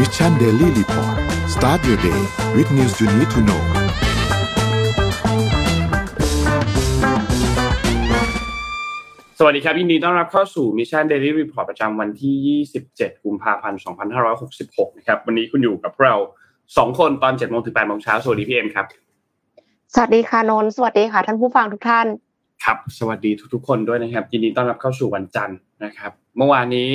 Mission Daily Report start your day with news you need to know สวัสดีครับยินดีต้อนรับเข้าสู่ Mission Daily Report ประจำวันที่ 27 กุมภาพันธ์ 2566 นะครับ วันนี้คุณอยู่กับเรา 2 คนตอน7โมงถึง8โมงเช้า สวัสดีพี่เอ็มครับ สวัสดีค่ะนนท์สวัสดีค่ะท่านผู้ฟังทุกท่าน ครับ สวัสดีทุกๆ คนด้วยนะครับ ยินดีต้อนรับเข้าสู่วันจันทร์นะครับ เมื่อวานนี้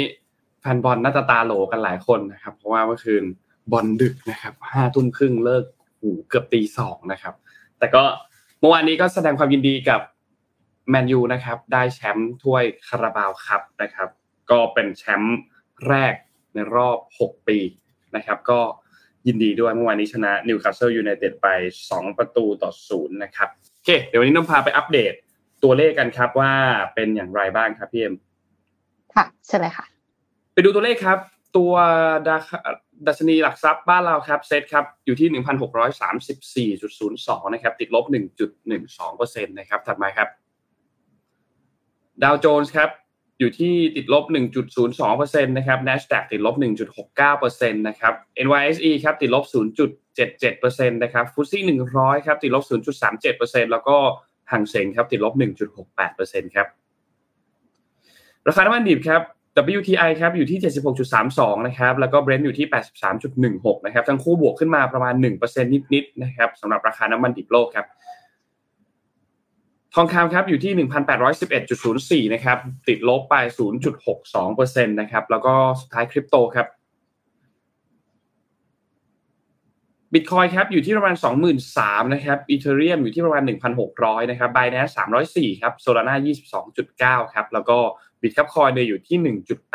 แฟนบอลน่าจะตาโหลกันหลายคนนะครับ เพราะว่าเมื่อคืนบอลดึกนะครับห้าทุ่มครึ่งเลิกหูเกือบตีสองนะครับ แต่ก็เมื่อวานนี้ก็แสดงความยินดีกับแมนยูนะครับ ได้แชมป์ถ้วยคาราบาวคัพนะครับ ก็เป็นแชมป์แรกในรอบ 6 ปีนะครับ ก็ยินดีด้วยเมื่อวานนี้ชนะนิวคาสเซิลยูไนเต็ดไป 2 ประตูต่อศูนย์นะครับโอเค เดี๋ยววันนี้นนท์พาไปอัปเดตตัวเลขกันครับว่าเป็นอย่างไรบ้างครับพี่เอ็มค่ะใช่เลยค่ะ ไปดูตัวเลขครับ ตัวดัชนีหลักทรัพย์บ้านเราครับเซตครับอยู่ที่ 1,634.02 นะครับ ติดลบ 1.12%นะครับ ถัดมาครับดาวโจนส์ครับอยู่ที่ติดลบ 1.02%นะครับ NASDAQ ติดลบ 1.69%นะครับ NYSE ครับติดลบ 0.77%นะครับฟุตซี่100 ครับติดลบ 0.37%แล้วก็ห่างเสงครับติดลบ 1.68%ครับ ราคาน้ำมันดิบครับ WTI ครับอยู่ที่ 76.32 นะครับ แล้วก็ Brent อยู่ที่ 83.16 นะครับ ทั้งคู่บวกขึ้นมาประมาณ 1%นิดๆนะครับสำหรับราคาน้ำมันดิบโลกครับ ทองคำครับอยู่ที่ 1,811.04 นะครับ ติดลบไป 0.62%นะครับ แล้วก็สุดท้ายคริปโตครับ บิตคอยน์ครับอยู่ที่ประมาณ 23,000นะครับ Ethereum อยู่ที่ประมาณ 1,600นะครับ Binance 304ครับ Solana 22.9ครับแล้วก็ Bitkub Coin เนี่ยอยู่ที่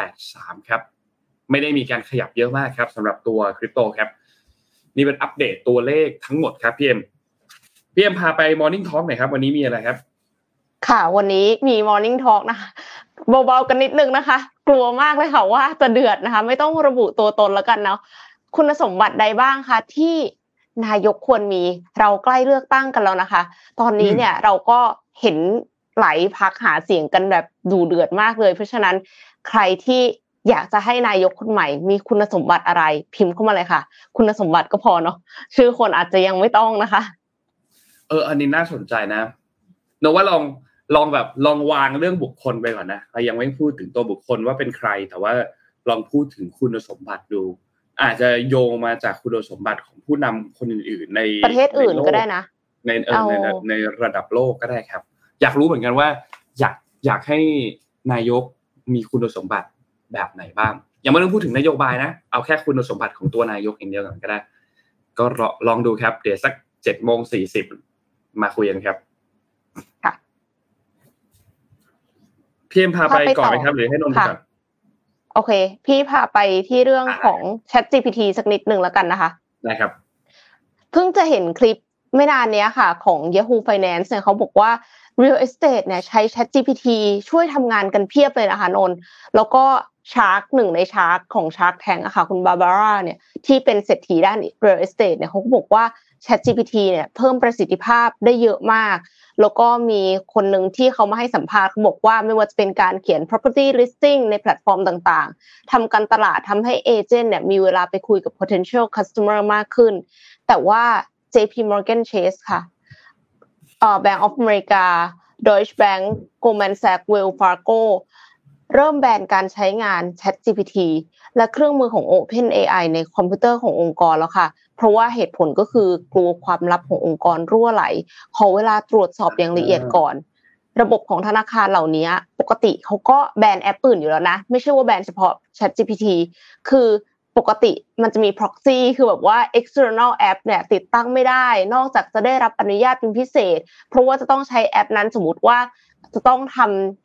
1.83ครับไม่ได้มีการขยับเยอะมากครับสำหรับตัวคริปโตครับนี่เป็นอัปเดตตัวเลขทั้งหมดครับพี่เอ็มพี่เอ็มพาไป Morning Talk หน่อยครับ วันนี้มีอะไรครับ ค่ะ วันนี้มี Morning Talk นะคะเบาๆกันนิดนึงนะคะ กลัวมากเลยค่ะว่าจะเดือดนะคะ ไม่ต้องระบุตัวตนแล้วกันเนาะ คุณสมบัติใดบ้างคะที่นายกควรมีเราใกล้เลือกตั้งกันแล้วนะคะ ตอนนี้เนี่ยเราก็เห็นหลายพักหาเสียงกันแบบดูเดือดมากเลย เพราะฉะนั้นใครที่อยากจะให้นายกคนใหม่ มีคุณสมบัติอะไรพิมพ์เข้ามาเลยค่ะ คุณสมบัติก็พอเนาะชื่อคนอาจจะยังไม่ต้องนะคะ เออ อันนี้น่าสนใจนะนว่าลองลองแบบลองวางเรื่องบุคคลไปก่อนนะเรายังไม่พูดถึงตัวบุคคลว่าเป็นใคร แต่ว่าลองพูดถึงคุณสมบัติดู อาจจะโยงมาจากคุณสมบัติของผู้นำคนอื่นๆ ในประเทศอื่นก็ได้นะ ในเออในในระดับโลกก็ได้ครับ อยากรู้เหมือนกันว่า อยากอยากให้นายกมีคุณสมบัติแบบไหนบ้างยังไม่ต้องพูดถึงนโยบายนะ เอาแค่คุณสมบัติของตัวนายกอย่างเดียวก่อนก็ได้ ก็ลองดูครับ เดี๋ยวสักเจ็ดโมงสี่สิบมาคุยกันครับค่ะพี่เอ็มพาไปก่อนไหมครับ หรือให้นนท์ก่อน โอเค พี่พาไปที่เรื่องของ Chat GPT สักนิดหนึ่งแล้วกันนะคะได้ครับ เพิ่งจะเห็นคลิปไม่นานนี้ค่ะ ของ Yahoo Finance เนี่ยเขาบอกว่า Real Estate เนี่ยใช้ Chat GPT ช่วยทำงานกันเพียบเลยนะคะนนแล้วก็ชาร์กหนึ่งในชาร์กของชาร์กแทงอะค่ะ คุณบาบาร่าเนี่ยที่เป็นเศรษฐีด้าน Real Estate เนี่ยเขาก็บอกว่า Chat GPT เนี่ยเพิ่มประสิทธิภาพได้เยอะมาก แล้วก็มีคนหนึ่งที่เขามาให้สัมภาษณ์เขาบอกว่าไม่ว่าจะเป็นการเขียน property listing ในแพลตฟอร์มต่างๆทำการตลาดทำให้ agent เนี่ยมีเวลาไปคุยกับ potential customer มากขึ้น แต่ว่า JP Morgan Chase ค่ะเอ่อ Bank of America Deutsche Bank Goldman Sachs Wells Fargo เริ่มแบนการใช้งาน Chat GPT และเครื่องมือของ Open AI ในคอมพิวเตอร์ขององค์กรแล้วค่ะ เพราะว่าเหตุผลก็คือกลัวความลับขององค์กรรั่วไหล ขอเวลาตรวจสอบอย่างละเอียดก่อน ระบบของธนาคารเหล่านี้ปกติเขาก็แบนแอปอื่นอยู่แล้วนะ ไม่ใช่ว่าแบนเฉพาะ Chat GPT คือปกติมันจะมี proxy คือแบบว่า external app เนี่ยติดตั้งไม่ได้ นอกจากจะได้รับอนุญาตเป็นพิเศษ เพราะว่าจะต้องใช้แอปนั้นสมมติว่าจะต้องท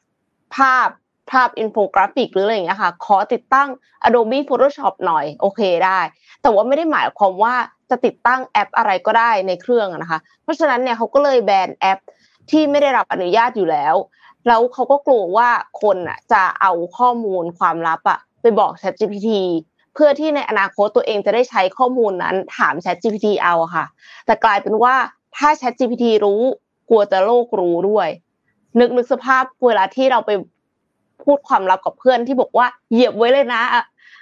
ำภาพ ภาพอินโฟกราฟิกหรืออะไรอย่างเงี้ยค่ะ ขอติดตั้ง Adobe Photoshop หน่อยโอเคได้ แต่ว่าไม่ได้หมายความว่าจะติดตั้งแอปอะไรก็ได้ในเครื่องนะคะ เพราะฉะนั้นเนี่ยเขาก็เลยแบนแอปที่ไม่ได้รับอนุญาตอยู่แล้ว แล้วเขาก็กลัวว่าคนอะจะเอาข้อมูลความลับอะไปบอก ChatGPT เพื่อที่ในอนาคตตัวเองจะได้ใช้ข้อมูลนั้นถาม ChatGPT เอาค่ะ แต่กลายเป็นว่าถ้า ChatGPT รู้กลัวจะโลกรู้ด้วย นึกนึกสภาพเวลาที่เราไป พูดความลับกับเพื่อนที่บอกว่าเหยียบไว้เลยนะ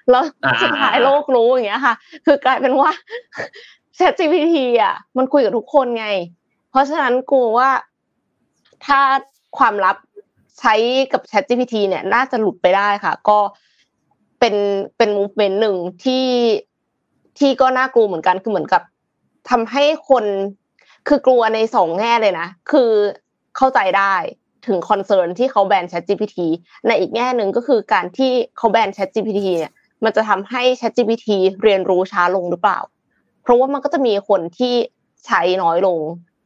แล้วสุดท้ายโลกรู้อย่างเงี้ยค่ะ คือกลายเป็นว่า Chat GPT อะ มันคุยกับทุกคนไง เพราะฉะนั้นกูว่าถ้าความลับใช้กับ Chat GPT เนี่ย น่าจะหลุดไปได้ค่ะ ก็เป็นเป็นมูฟเมนต์หนึ่งที่ที่ก็น่ากลัวเหมือนกันคือเหมือนกับทำให้คนคือกลัวในสองแง่เลยนะคือเข้าใจได้ ถึงคอนเซิร์นที่เขาแบน Chat GPT ในอีกแง่หนึ่งก็คือการที่เขาแบน Chat GPT เนี่ยมันจะทำให้ Chat GPT เรียนรู้ช้าลงหรือเปล่า เพราะว่ามันก็จะมีคนที่ใช้น้อยลง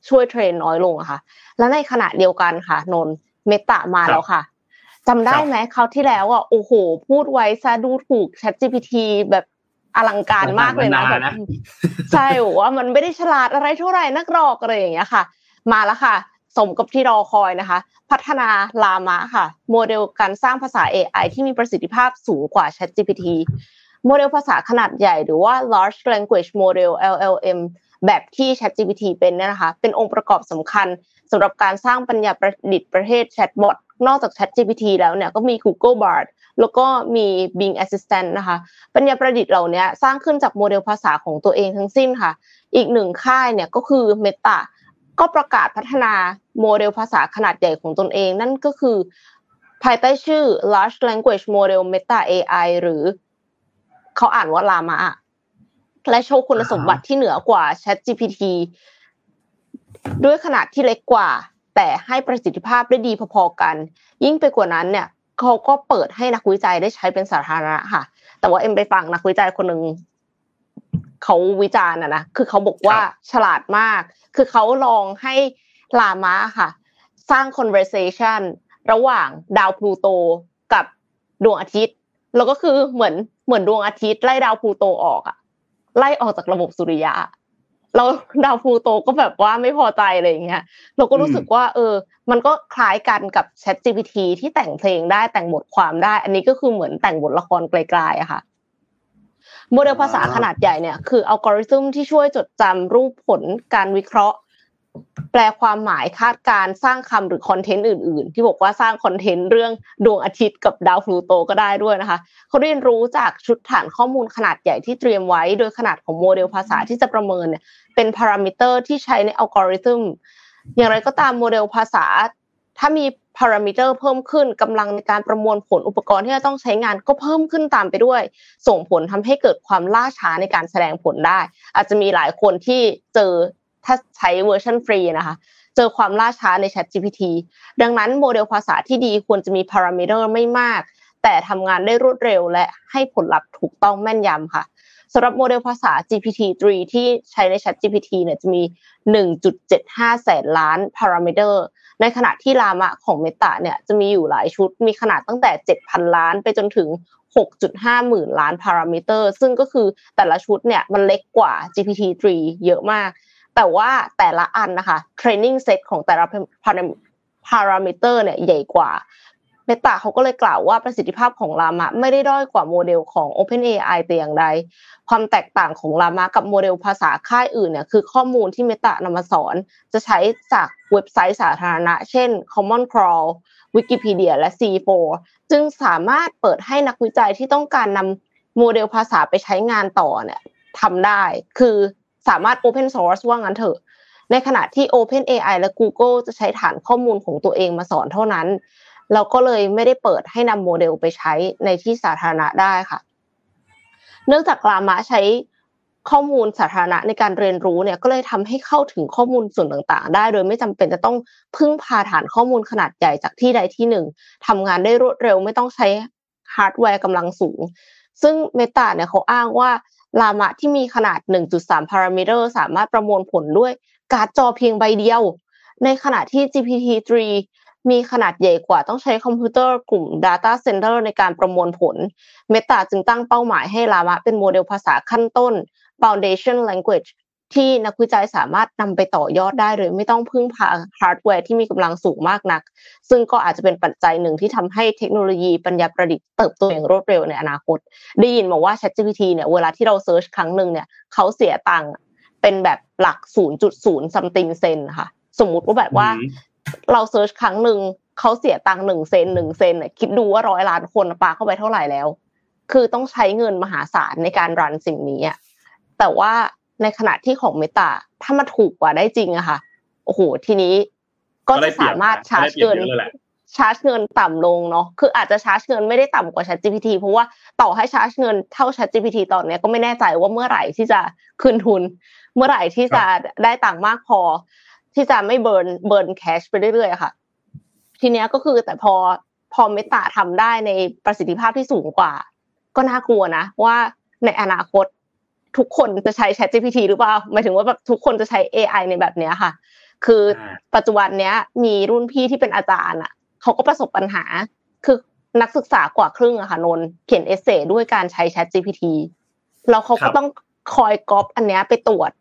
ช่วยเทรนน้อยลงอะค่ะ และในขณะเดียวกันค่ะนนเมตามาแล้วค่ะจำได้ไหมเขาที่แล้วอะโอ้โห พูดไว้ซะดูถูก Chat GPT แบบอลังการมากเลยนะแบบใช่ว่ามันไม่ได้ฉลาดอะไรเท่าไหร่นักรอกอะไรอย่างเงี้ยค่ะ มาแล้วค่ะ สมกับที่รอคอยนะคะ พัฒนาลามะค่ะ โมเดลการสร้างภาษา AI ที่มีประสิทธิภาพสูงกว่า ChatGPT โมเดลภาษาขนาดใหญ่หรือว่า large language model LLM แบบที่ ChatGPT เป็นเนี่ยนะคะ เป็นองค์ประกอบสำคัญสำหรับการสร้างปัญญาประดิษฐ์ประเภท chatbot นอกจาก ChatGPT แล้วเนี่ยก็มี Google Bard แล้วก็มี Bing Assistant นะคะ ปัญญาประดิษฐ์เหล่านี้สร้างขึ้นจากโมเดลภาษาของตัวเองทั้งสิ้นค่ะ อีกหนึ่งค่ายเนี่ยก็คือ Meta ก็ประกาศพัฒนาโมเดลภาษาขนาดใหญ่ของตนเอง นั่นก็คือ ภายใต้ชื่อ Large Language Model Meta AI หรือ เขาอ่านว่าลามะและโชว์คุณสมบัติที่เหนือกว่า ChatGPT ด้วยขนาดที่เล็กกว่า แต่ให้ประสิทธิภาพได้ดีพอๆกัน ยิ่งไปกว่านั้นเนี่ยเขาก็เปิดให้นักวิจัยได้ใช้เป็นสาธารณะค่ะ แต่ว่าเอ็มไปฟังนักวิจัยคนหนึ่ง เขาวิจารณ์นะนะคือเขาบอกว่าฉลาดมาก คือเขาลองให้ลามะค่ะ สร้าง conversation ระหว่างดาวพลูโตกับดวงอาทิตย์ แล้วก็คือเหมือนเหมือนดวงอาทิตย์ไล่ดาวพลูโตออกอะไล่ออกจากระบบสุริยะแล้วดาวพลูโตก็แบบว่าไม่พอใจอะไรอย่างเงี้ยเราก็รู้สึกว่า เออ มันก็คล้ายกันกับ Chat GPT ที่แต่งเพลงได้แต่งบทความได้ อันนี้ก็คือเหมือนแต่งบทละครกลายๆอะค่ะ โมเดลภาษาขนาดใหญ่เนี่ยคืออัลกอริทึมที่ช่วยจดจำสรุปผลการวิเคราะห์ แปลความหมายคาดการสร้างคำหรือคอนเทนต์อื่น ๆ ที่บอกว่าสร้างคอนเทนต์เรื่องดวงอาทิตย์กับดาวพลูโตก็ได้ด้วยนะคะเขาเรียนรู้จากชุดฐานข้อมูลขนาดใหญ่ที่เตรียมไว้ โดยขนาดของโมเดลภาษาที่จะประเมินเนี่ยเป็นพารามิเตอร์ที่ใช้ในอัลกอริทึมอย่างไรก็ตามโมเดลภาษา ถ้ามีพารามิเตอร์เพิ่มขึ้นกำลังในการประมวลผลอุปกรณ์ที่จะต้องใช้งานก็เพิ่มขึ้นตามไปด้วย ส่งผลทำให้เกิดความล่าช้าในการแสดงผลได้ อาจจะมีหลายคนที่เจอถ้าใช้เวอร์ชันฟรีนะคะเจอความล่าช้าใน Chat GPT ดังนั้นโมเดลภาษาที่ดีควรจะมีพารามิเตอร์ไม่มาก แต่ทำงานได้รวดเร็วและให้ผลลัพธ์ถูกต้องแม่นยำค่ะสำหรับโมเดลภาษา GPT-3 ที่ใช้ใน Chat GPT เนี่ยจะมี 1.75 แสนล้านพารามิเตอร์ ในขณะที่รามะของ Meta เนี่ยจะมีอยู่หลายชุด มีขนาดตั้งแต่ 7,000 ล้านไปจนถึง 6.5 หมื่นล้านพารามิเตอร์ ซึ่งก็คือแต่ละชุดเนี่ยมันเล็กกว่า GPT-3 เยอะมาก แต่ว่าแต่ละอันนะคะ training set ของแต่ละพารามิเตอร์เนี่ยใหญ่กว่า Meta เขาก็เลยกล่าวว่าประสิทธิภาพของลามะไม่ได้ด้อยกว่าโมเดลของ OpenAI แต่อย่างใด ความแตกต่างของลามะกับโมเดลภาษาค่ายอื่นเนี่ยคือข้อมูลที่เมตานำมาสอน จะใช้จากเว็บไซต์สาธารณะ เช่น Common Crawl Wikipedia และ C4 จึงสามารถเปิดให้นักวิจัยที่ต้องการนำโมเดลภาษาไปใช้งานต่อเนี่ยทำได้ คือสามารถ Open Source ว่างั้นเถอะในขณะที่ OpenAI และ Google จะใช้ฐานข้อมูลของตัวเองมาสอนเท่านั้น เราก็เลยไม่ได้เปิดให้นำโมเดลไปใช้ในที่สาธารณะได้ค่ะ เนื่องจากลามะใช้ข้อมูลสาธารณะในการเรียนรู้เนี่ยก็เลยทำให้เข้าถึงข้อมูลส่วนต่างๆ ได้ โดยไม่จำเป็นจะต้องพึ่งพาฐานข้อมูลขนาดใหญ่จากที่ใดที่หนึ่งทำงานได้รวดเร็วไม่ต้องใช้ฮาร์ดแวร์กำลังสูง ซึ่ง Meta เนี่ยเขาอ้างว่าลามะที่มีขนาด 1.3 พารามิเตอร์สามารถประมวลผลด้วยการ์ดจอเพียงใบเดียว ในขณะที่ GPT-3 มีขนาดใหญ่กว่าต้องใช้คอมพิวเตอร์กลุ่ม Data Center ในการประมวลผล Meta จึงตั้งเป้าหมายให้ลามะเป็นโมเดลภาษาขั้นต้น Foundation Language ที่นักวิจัยสามารถนำไปต่อยอดได้โดยไม่ต้องพึ่งพาฮาร์ดแวร์ที่มีกำลังสูงมากนัก ซึ่งก็อาจจะเป็นปัจจัยหนึ่งที่ทำให้เทคโนโลยีปัญญาประดิษฐ์เติบโตอย่างรวดเร็วในอนาคต ได้ยินมาว่า ChatGPT เนี่ยเวลาที่เรา search ครั้งหนึ่งเนี่ยเขาเสียตังค์เป็นแบบหลัก 0.0 something เซนค่ะ สมมุติว่าแบบว่า เราเซิร์ชครั้งหนึ่งเขาเสียตังค์หนึ่งเซนหนึ่งเซนเนี่ยคิดดูว่าร้อยล้านคนปาเข้าไปเท่าไหร่แล้ว คือต้องใช้เงินมหาศาลในการรันสิ่งนี้อะแต่ว่าในขณะที่ของเมตาถ้ามาถูกกว่าได้จริงอะค่ะโอ้โหทีนี้ ก็จะสามารถชาร์จเงินชาร์จเงินต่ำลงเนาะคืออาจจะชาร์จเงินไม่ได้ต่ำกว่า Chat GPT เพราะว่าต่อให้ชาร์จเงินเท่า Chat GPT ตอนนี้ก็ไม่แน่ใจว่าเมื่อไหร่ที่จะคืนทุน เมื่อไหร่ที่จะได้ตังค์มากพอ ที่จะไม่ burn burn cash ไปเรื่อยๆค่ะ ทีเนี้ยก็คือแต่พอพอ Meta ทำได้ในประสิทธิภาพที่สูงกว่า ก็น่ากลัวนะว่าในอนาคตทุกคนจะใช้ Chat GPT หรือเปล่าหมายถึงว่าแบบทุกคนจะใช้ AI ในแบบเนี้ยค่ะ คือปัจจุบันเนี้ยมีรุ่นพี่ที่เป็นอาจารย์อะเขาก็ประสบปัญหา คือนักศึกษากว่าครึ่งอะค่ะนนเขียนเอเซ่ด้วยการใช้ Chat GPT แล้วเขาก็ต้องคอยก๊อปอันเนี้ยไปตรวจ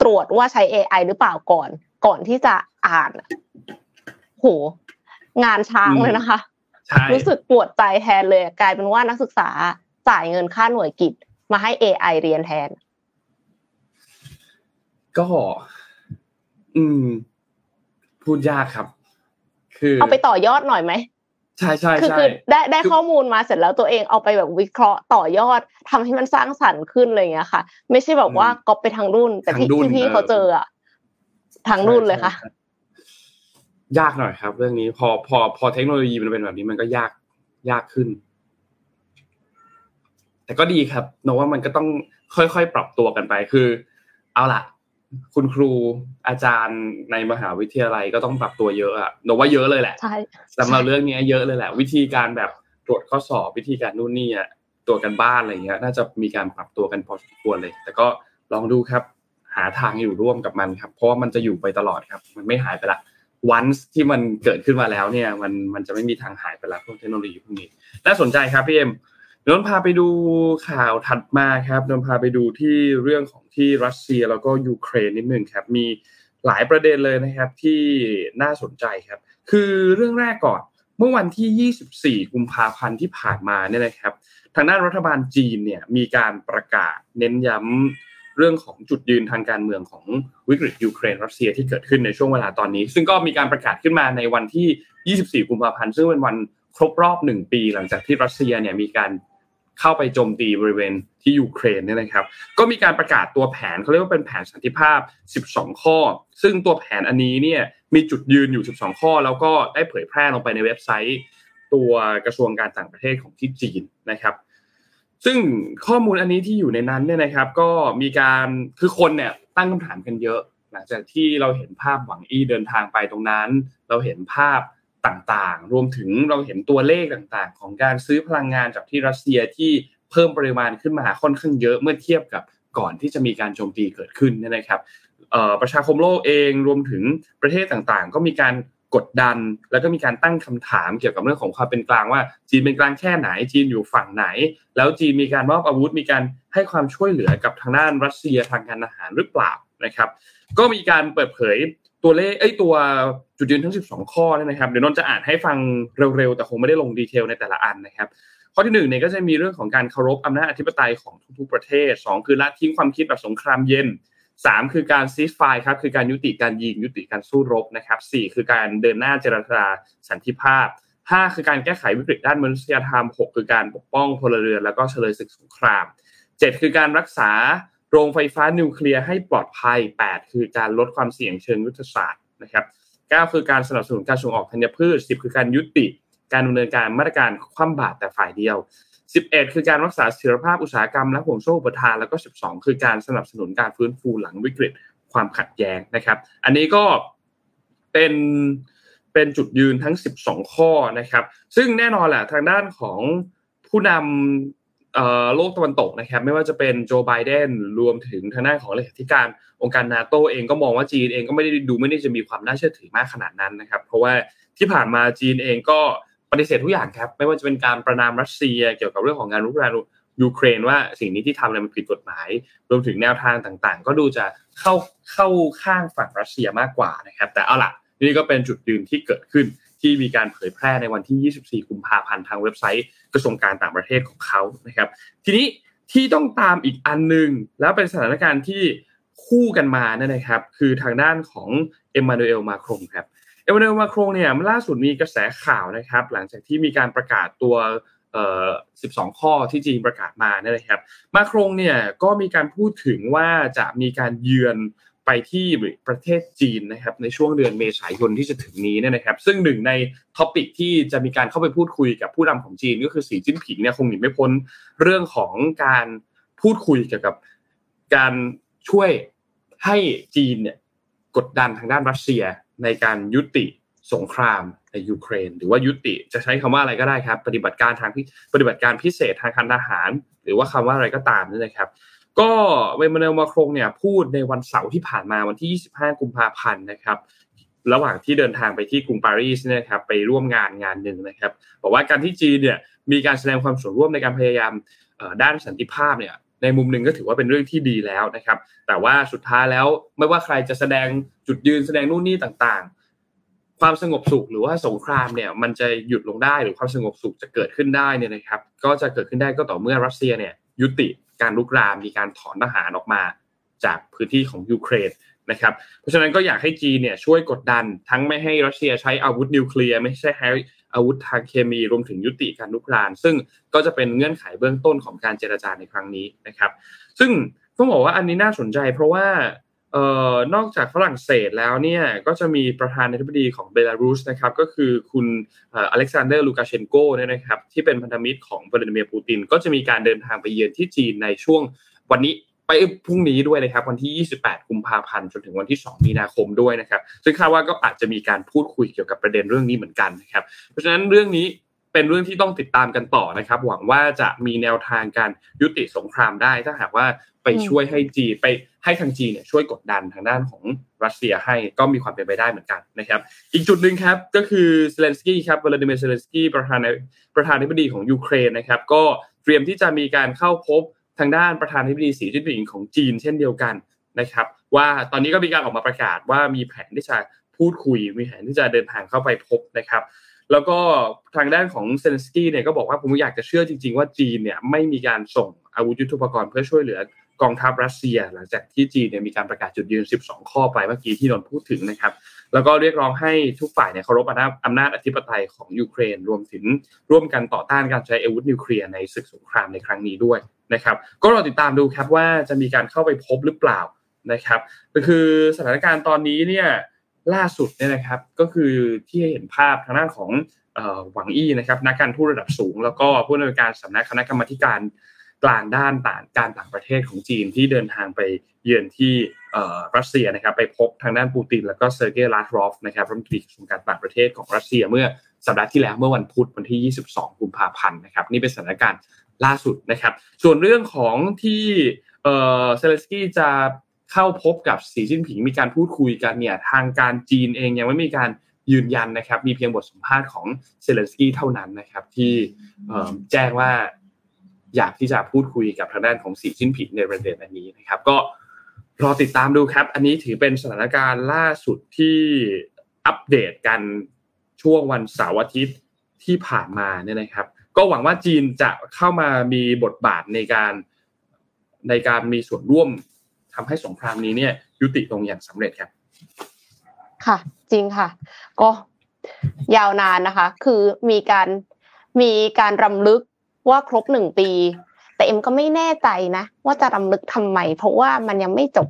ตรวจว่าใช้ AI หรือเปล่าก่อน ก่อนที่จะอ่านโหงานช้างเลยนะคะ รู้สึกปวดใจแทนเลย กลายเป็นว่านักศึกษาจ่ายเงินค่าหน่วยกิจมาให้ AI เรียนแทน ก็ อืม พูดยากครับ คือ เอาไปต่อยอดหน่อยไหม ใช่ใช่ใช่คือได้ได้ข้อมูลมาเสร็จแล้วตัวเองเอาไปแบบวิเคราะห์ต่อยอดทำให้มันสร้างสรรค์ขึ้นอะไรเงี้ยค่ะ ไม่ใช่แบบว่าก๊อปไปทางรุ่น แต่ที่ที่พี่เขาเจออะทางรุ่นเลยค่ะ ยากหน่อยครับ เรื่องนี้พอพอพอเทคโนโลยีมันเป็นแบบนี้มันก็ยากยากขึ้น แต่ก็ดีครับนว่ามันก็ต้องค่อยๆปรับตัวกันไปคือ เอาล่ะ คุณครูอาจารย์ในมหาวิทยาลัยก็ต้องปรับตัวเยอะอะนว่าเยอะเลยแหละใช่สำหรับเรื่องนี้เยอะเลยแหละ วิธีการแบบตรวจข้อสอบวิธีการนู่นนี่อะตรวจกันบ้านอะไรเงี้ย น่าจะมีการปรับตัวกันพอสมควรเลย แต่ก็ลองดูครับ หาทางอยู่ร่วมกับมันครับ เพราะว่ามันจะอยู่ไปตลอดครับ มันไม่หายไปละวันที่มันเกิดขึ้นมาแล้วเนี่ย มันมันจะไม่มีทางหายไปละพวกเทคโนโลยีพวกนี้น่าสนใจครับพี่เอ็ม นนพาไปดูข่าวถัดมาครับนนพาไปดูที่เรื่องของที่รัสเซียแล้วก็ยูเครนนิดหนึ่งครับ มีหลายประเด็นเลยนะครับที่น่าสนใจครับ คือเรื่องแรกก่อนเมื่อวันที่ 24 กุมภาพันธ์ที่ผ่านมาเนี่ยนะครับ ทางด้านรัฐบาลจีนเนี่ยมีการประกาศเน้นย้ำเรื่องของจุดยืนทางการเมืองของวิกฤตยูเครนรัสเซียที่เกิดขึ้นในช่วงเวลาตอนนี้ ซึ่งก็มีการประกาศขึ้นมาในวันที่ 24 กุมภาพันธ์ซึ่งเป็นวันครบรอบหนึ่งปี หลังจากที่รัสเซียเนี่ยมีการ เข้าไปโจมตีบริเวณที่ยูเครนเนี่ยนะครับ ก็มีการประกาศตัวแผนเขาเรียกว่าเป็นแผนสันติภาพ 12 ข้อ ซึ่งตัวแผนอันนี้เนี่ยมีจุดยืนอยู่ 12 ข้อ แล้วก็ได้เผยแพร่ลงไปในเว็บไซต์ ตัวกระทรวงการต่างประเทศของที่จีนนะครับ ซึ่งข้อมูลอันนี้ที่อยู่ในนั้นเนี่ยนะครับ ก็มีการคือคนเนี่ยตั้งคำถามกันเยอะ หลังจากที่เราเห็นภาพหวังอี้เดินทางไปตรงนั้น เราเห็นภาพ ต่างๆ รวมถึงเราเห็นตัวเลขต่างๆ ของการซื้อพลังงานจากที่รัสเซียที่เพิ่มปริมาณขึ้นมาค่อนข้างเยอะเมื่อเทียบกับก่อนที่จะมีการโจมตีเกิดขึ้นนะครับประชาคมโลกเองรวมถึงประเทศต่างๆ ก็มีการกดดัน แล้วก็มีการตั้งคำถามเกี่ยวกับเรื่องของความเป็นกลางว่า จีนเป็นกลางแค่ไหนจีนอยู่ฝั่งไหน แล้วจีนมีการมอบอาวุธมีการให้ความช่วยเหลือกับทางด้านรัสเซียทางการอาหารหรือเปล่านะครับ ก็มีการเปิดเผย ตัวเลขไอ้ตัวจุดยืนทั้ง 12 ข้อนะครับเดี๋ยวนนจะอ่านให้ฟังเร็วๆ แต่คงไม่ได้ลงดีเทลในแต่ละอันนะครับข้อที่หนึ่งเนี่ยก็จะมีเรื่องของการเคารพอำนาจอธิปไตยของทุกๆประเทศ 2 คือละทิ้งความคิดแบบสงครามเย็น 3 คือการซีสไฟครับคือการยุติการยิงยุติการสู้รบนะครับ4คือการเดินหน้าเจรจาสันติภาพ 5 คือการแก้ไขวิกฤตด้านมนุษยธรรม 6 คือการปกป้องพลเรือนแล้วก็เฉลยศึกสงคราม 7 คือการรักษา โรงไฟฟ้านิวเคลียร์ให้ปลอดภัย 8 คือการลดความเสี่ยงเชิงยุทธศาสตร์นะครับ9คือการสนับสนุนการส่งออกธัญพืช 10 คือการยุติ การดำเนินการมาตรการคว่ำบาตรแต่ฝ่ายเดียว 11 คือการรักษาเสถียรภาพอุตสาหกรรมและห่วงโซ่อุปทานแล้วก็ 12 คือการสนับสนุนการฟื้นฟูหลังวิกฤตความขัดแย้งนะครับ อันนี้ก็เป็นเป็นจุดยืนทั้ง 12 ข้อนะครับ ซึ่งแน่นอนแหละทางด้านของผู้นำ โลกตะวันตกนะครับไม่ว่าจะเป็นโจไบเดนรวมถึงทางด้านของเลขาธิการองค์การนาโตเองก็มองว่าจีนเองก็ไม่ได้ดูไม่ได้จะมีความน่าเชื่อถือมากขนาดนั้นนะครับ เพราะว่าที่ผ่านมาจีนเองก็ปฏิเสธทุกอย่างครับ ไม่ว่าจะเป็นการประนามรัสเซีย เกี่ยวกับเรื่องของการรุกรานยูเครนว่าสิ่งนี้ที่ทำเนี่ยมันผิดกฎหมาย รวมถึงแนวทางต่างๆ ก็ดูจะเข้าเข้าข้างฝั่งรัสเซียมากกว่านะครับ แต่เอาล่ะนี่ก็เป็นจุดยืนที่เกิดขึ้น ที่มีการเผยแพร่ในวันที่ 24 กุมภาพันธ์ทางเว็บไซต์กระทรวงการต่างประเทศของเขานะครับ ทีนี้ที่ต้องตามอีกอันนึงแล้วเป็นสถานการณ์ที่คู่กันมาเนี่ยนะครับ คือทางด้านของเอ็มมานูเอลมาครงครับเอ็มมานูเอลมาครงเนี่ยล่าสุดมีกระแสข่าวนะครับ หลังจากที่มีการประกาศตัว12 ข้อที่จีนประกาศมาเนี่ยนะครับ มาครงเนี่ยก็มีการพูดถึงว่าจะมีการเยือน ไปที่ประเทศจีนนะครับในช่วงเดือนเมษายนที่จะถึงนี้เนี่ยนะครับ ซึ่งหนึ่งใน topic ที่จะมีการเข้าไปพูดคุยกับผู้นำของจีน ก็คือสีจิ้นผิงเนี่ยคงหนีไม่พ้นเรื่องของการพูดคุยเกี่ยวกับการช่วยให้จีนเนี่ยกดดันทางด้านรัสเซียในการยุติสงครามในยูเครน หรือว่ายุติจะใช้คำว่าอะไรก็ได้ครับ ปฏิบัติการทางปฏิบัติการพิเศษทางการทหาร หรือว่าคำว่าอะไรก็ตามนี่นะครับ ก็เวมาเนลมาโครงเนี่ยพูดในวันเสาร์ที่ผ่านมาวันที่ 25 กุมภาพันธ์นะครับระหว่างที่เดินทางไปที่กรุงปารีสนะครับไปร่วมงานงานหนึ่งนะครับบอกว่าการที่จีนเนี่ยมีการแสดงความส่วนร่วมในการพยายามด้านสันติภาพเนี่ยในมุมหนึ่งก็ถือว่าเป็นเรื่องที่ดีแล้วนะครับ แต่ว่าสุดท้ายแล้วไม่ว่าใครจะแสดงจุดยืนแสดงนู่นนี่ต่างๆ ความสงบสุขหรือว่าสงครามเนี่ยมันจะหยุดลงได้หรือความสงบสุขจะเกิดขึ้นได้เนี่ยนะครับ ก็จะเกิดขึ้นได้ก็ต่อเมื่อรัสเซียเนี่ยยุติ การลุกรานมีการถอนทหารออกมาจากพื้นที่ของยูเครนนะครับเพราะฉะนั้นก็อยากให้จีนเนี่ยช่วยกดดันทั้งไม่ให้รัสเซียใช้อาวุธนิวเคลียร์ไม่ใช่ให้อาวุธทางเคมีรวมถึงยุติการลุกรานซึ่งก็จะเป็นเงื่อนไขเบื้องต้นของการเจรจาในครั้งนี้นะครับ ซึ่งต้องบอกว่าอันนี้น่าสนใจเพราะว่า เอ่อนอกจากฝรั่งเศสแล้วเนี่ยก็จะมีประธานาธิบดีของเบลารุสนะครับก็คือคุณอเล็กซานเดอร์ลูกาเชนโกเนี่ยนะครับที่เป็นพันธมิตรของวลาดิเมียร์ปูติน ก็จะมีการเดินทางไปเยือนที่จีนในช่วงวันนี้ไปพรุ่งนี้ด้วยนะครับวันที่ 28 กุมภาพันธ์จนถึงวันที่ 2 มีนาคมด้วยนะครับ ซึ่งคาดว่าก็อาจจะมีการพูดคุยเกี่ยวกับประเด็นเรื่องนี้เหมือนกันนะครับ เพราะฉะนั้นเรื่องนี้เป็นเรื่องที่ต้องติดตามกันต่อนะครับ หวังว่าจะมีแนวทางการยุติสงครามได้ ถ้าหากว่า ไปช่วยให้จีไปให้ทางจีเนี่ยช่วยกดดันทางด้านของรัสเซียให้ก็มีความเป็นไปได้เหมือนกันนะครับ อีกจุดหนึ่งครับก็คือเซเลนสกี้ครับวลาดิเมียร์เซเลนสกี้ประธานประธานาธิบดีของยูเครนนะครับ ก็เตรียมที่จะมีการเข้าพบทางด้านประธานาธิบดีสีจิ้นผิงของจีนเช่นเดียวกันนะครับ ว่าตอนนี้ก็มีการออกมาประกาศว่ามีแผนที่จะพูดคุยมีแผนที่จะเดินทางเข้าไปพบนะครับ แล้วก็ทางด้านของเซนสกี้เนี่ยก็บอกว่าผมอยากจะเชื่อจริง ๆ ว่าจีนเนี่ยไม่มีการส่งอาวุธยุทโธปกรณ์เพื่อช่วยเหลือ กองทัพรัสเซีย หลังจากที่จีนเนี่ยมีการประกาศจุดยืน 12 ข้อไปเมื่อกี้ที่นนพูดถึงนะครับ แล้วก็เรียกร้องให้ทุกฝ่ายเนี่ยเคารพอำนาจอธิปไตยของยูเครน รวมถึงร่วมกันต่อต้านการใช้อาวุธนิวเคลียร์ในศึกสงครามในครั้งนี้ด้วยนะครับ ก็รอติดตามดูครับว่าจะมีการเข้าไปพบหรือเปล่านะครับ ก็คือสถานการณ์ตอนนี้เนี่ยล่าสุดเนี่ยนะครับก็คือที่เห็นภาพทางด้านของหวังอี้นะครับนักการทูตระดับสูง แล้วก็ผู้อำนวยการสำนักคณะกรรมการ กลางด้านต่างการต่างประเทศของจีนที่เดินทางไปเยือนที่รัสเซียนะครับไปพบทางด้านปูติน แล้วก็เซอร์เกย์ลาฟรอฟนะครับรัฐมนตรีกระทรวงการต่างประเทศของรัสเซียเมื่อสัปดาห์ที่แล้วเมื่อวันพุธวันที่ 22 กุมภาพันธ์นะครับนี่เป็นสถานการณ์ล่าสุดนะครับ ส่วนเรื่องของที่เซเลนสกี้จะเข้าพบกับสีจิ้นผิงมีการพูดคุยกันเนี่ยทางการจีนเองยังไม่มีการยืนยันนะครับ มีเพียงบทสัมภาษณ์ของเซเลนสกี้เท่านั้นนะครับ ที่แจ้งว่า อยากที่จะพูดคุยกับทางด้านของสีจิ้นผิงในประเด็นอันนี้นะครับ ก็รอติดตามดูครับ อันนี้ถือเป็นสถานการณ์ล่าสุดที่อัปเดตกันช่วงวันเสาร์อาทิตย์ที่ผ่านมาเนี่ยนะครับ ก็หวังว่าจีนจะเข้ามามีบทบาทในการในการมีส่วนร่วมทำให้สงครามนี้เนี่ย ยุติลงอย่างสำเร็จครับ ค่ะ จริงค่ะ ก็ยาวนานนะคะ คือมีการมีการรำลึก ว่าครบหนึ่งปี แต่เอ็มก็ไม่แน่ใจนะ ว่าจะรำลึกทำไม เพราะว่ามันยังไม่จบ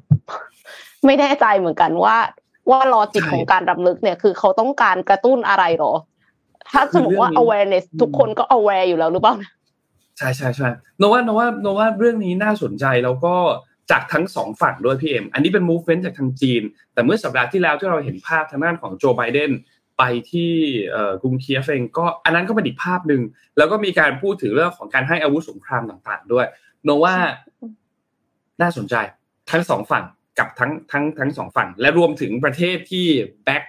ไม่แน่ใจเหมือนกันว่าว่ารอจิตของการรำลึกเนี่ยคือเขาต้องการกระตุ้นอะไรหรอ ถ้าสมมติว่า awareness ทุกคนก็ aware อยู่แล้วหรือเปล่าใช่ใช่ใช่โนว่าโนว่าโนว่าเรื่องนี้น่าสนใจแล้วก็จากทั้งสองฝั่งด้วยพี่เอ็มอันนี้เป็น movement จากทางจีน แต่เมื่อสัปดาห์ที่แล้วที่เราเห็นภาพทางด้านของโจไบเดน ไปที่กรุงเคียฟเองก็อันนั้นก็เป็นอีกภาพหนึ่งแล้วก็มีการพูดถึงเรื่องของการให้อาวุธสงครามต่าง ๆ ด้วยนนว่าน่าสนใจทั้งสองฝั่งกับทั้งทั้งทั้งสองฝั่ง และรวมถึงประเทศที่ back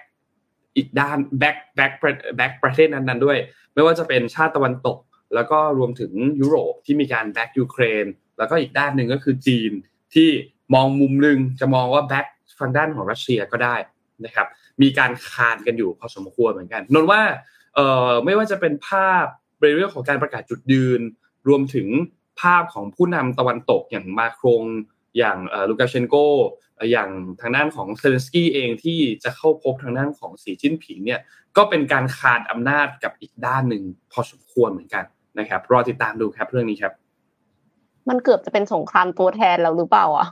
อีกด้าน back back back ประเทศนั้นๆด้วย ไม่ว่าจะเป็นชาติตะวันตก แล้วก็รวมถึงยุโรปที่มีการ back ยูเครนแล้วก็อีกด้านหนึ่งก็คือจีนที่มองมุมหนึ่งจะมองว่า backฝั่งด้านของรัสเซียก็ได้ นะครับมีการคานกันอยู่พอสมควรเหมือนกันนนว่าเอ่อไม่ว่าจะเป็นภาพในเรื่องของการประกาศจุดยืน รวมถึงภาพของผู้นำตะวันตกอย่างมาครงอย่างลูกาเชนโกอย่างทางด้านของเซเลนสกี้เองที่จะเข้าพบทางด้านของสีจิ้นผิงเนี่ยก็เป็นการคานอำนาจกับอีกด้านหนึ่งพอสมควรเหมือนกันนะครับรอติดตามดูครับเรื่องนี้ครับ มันเกือบจะเป็นสงครามตัวแทนแล้วหรือเปล่าอะ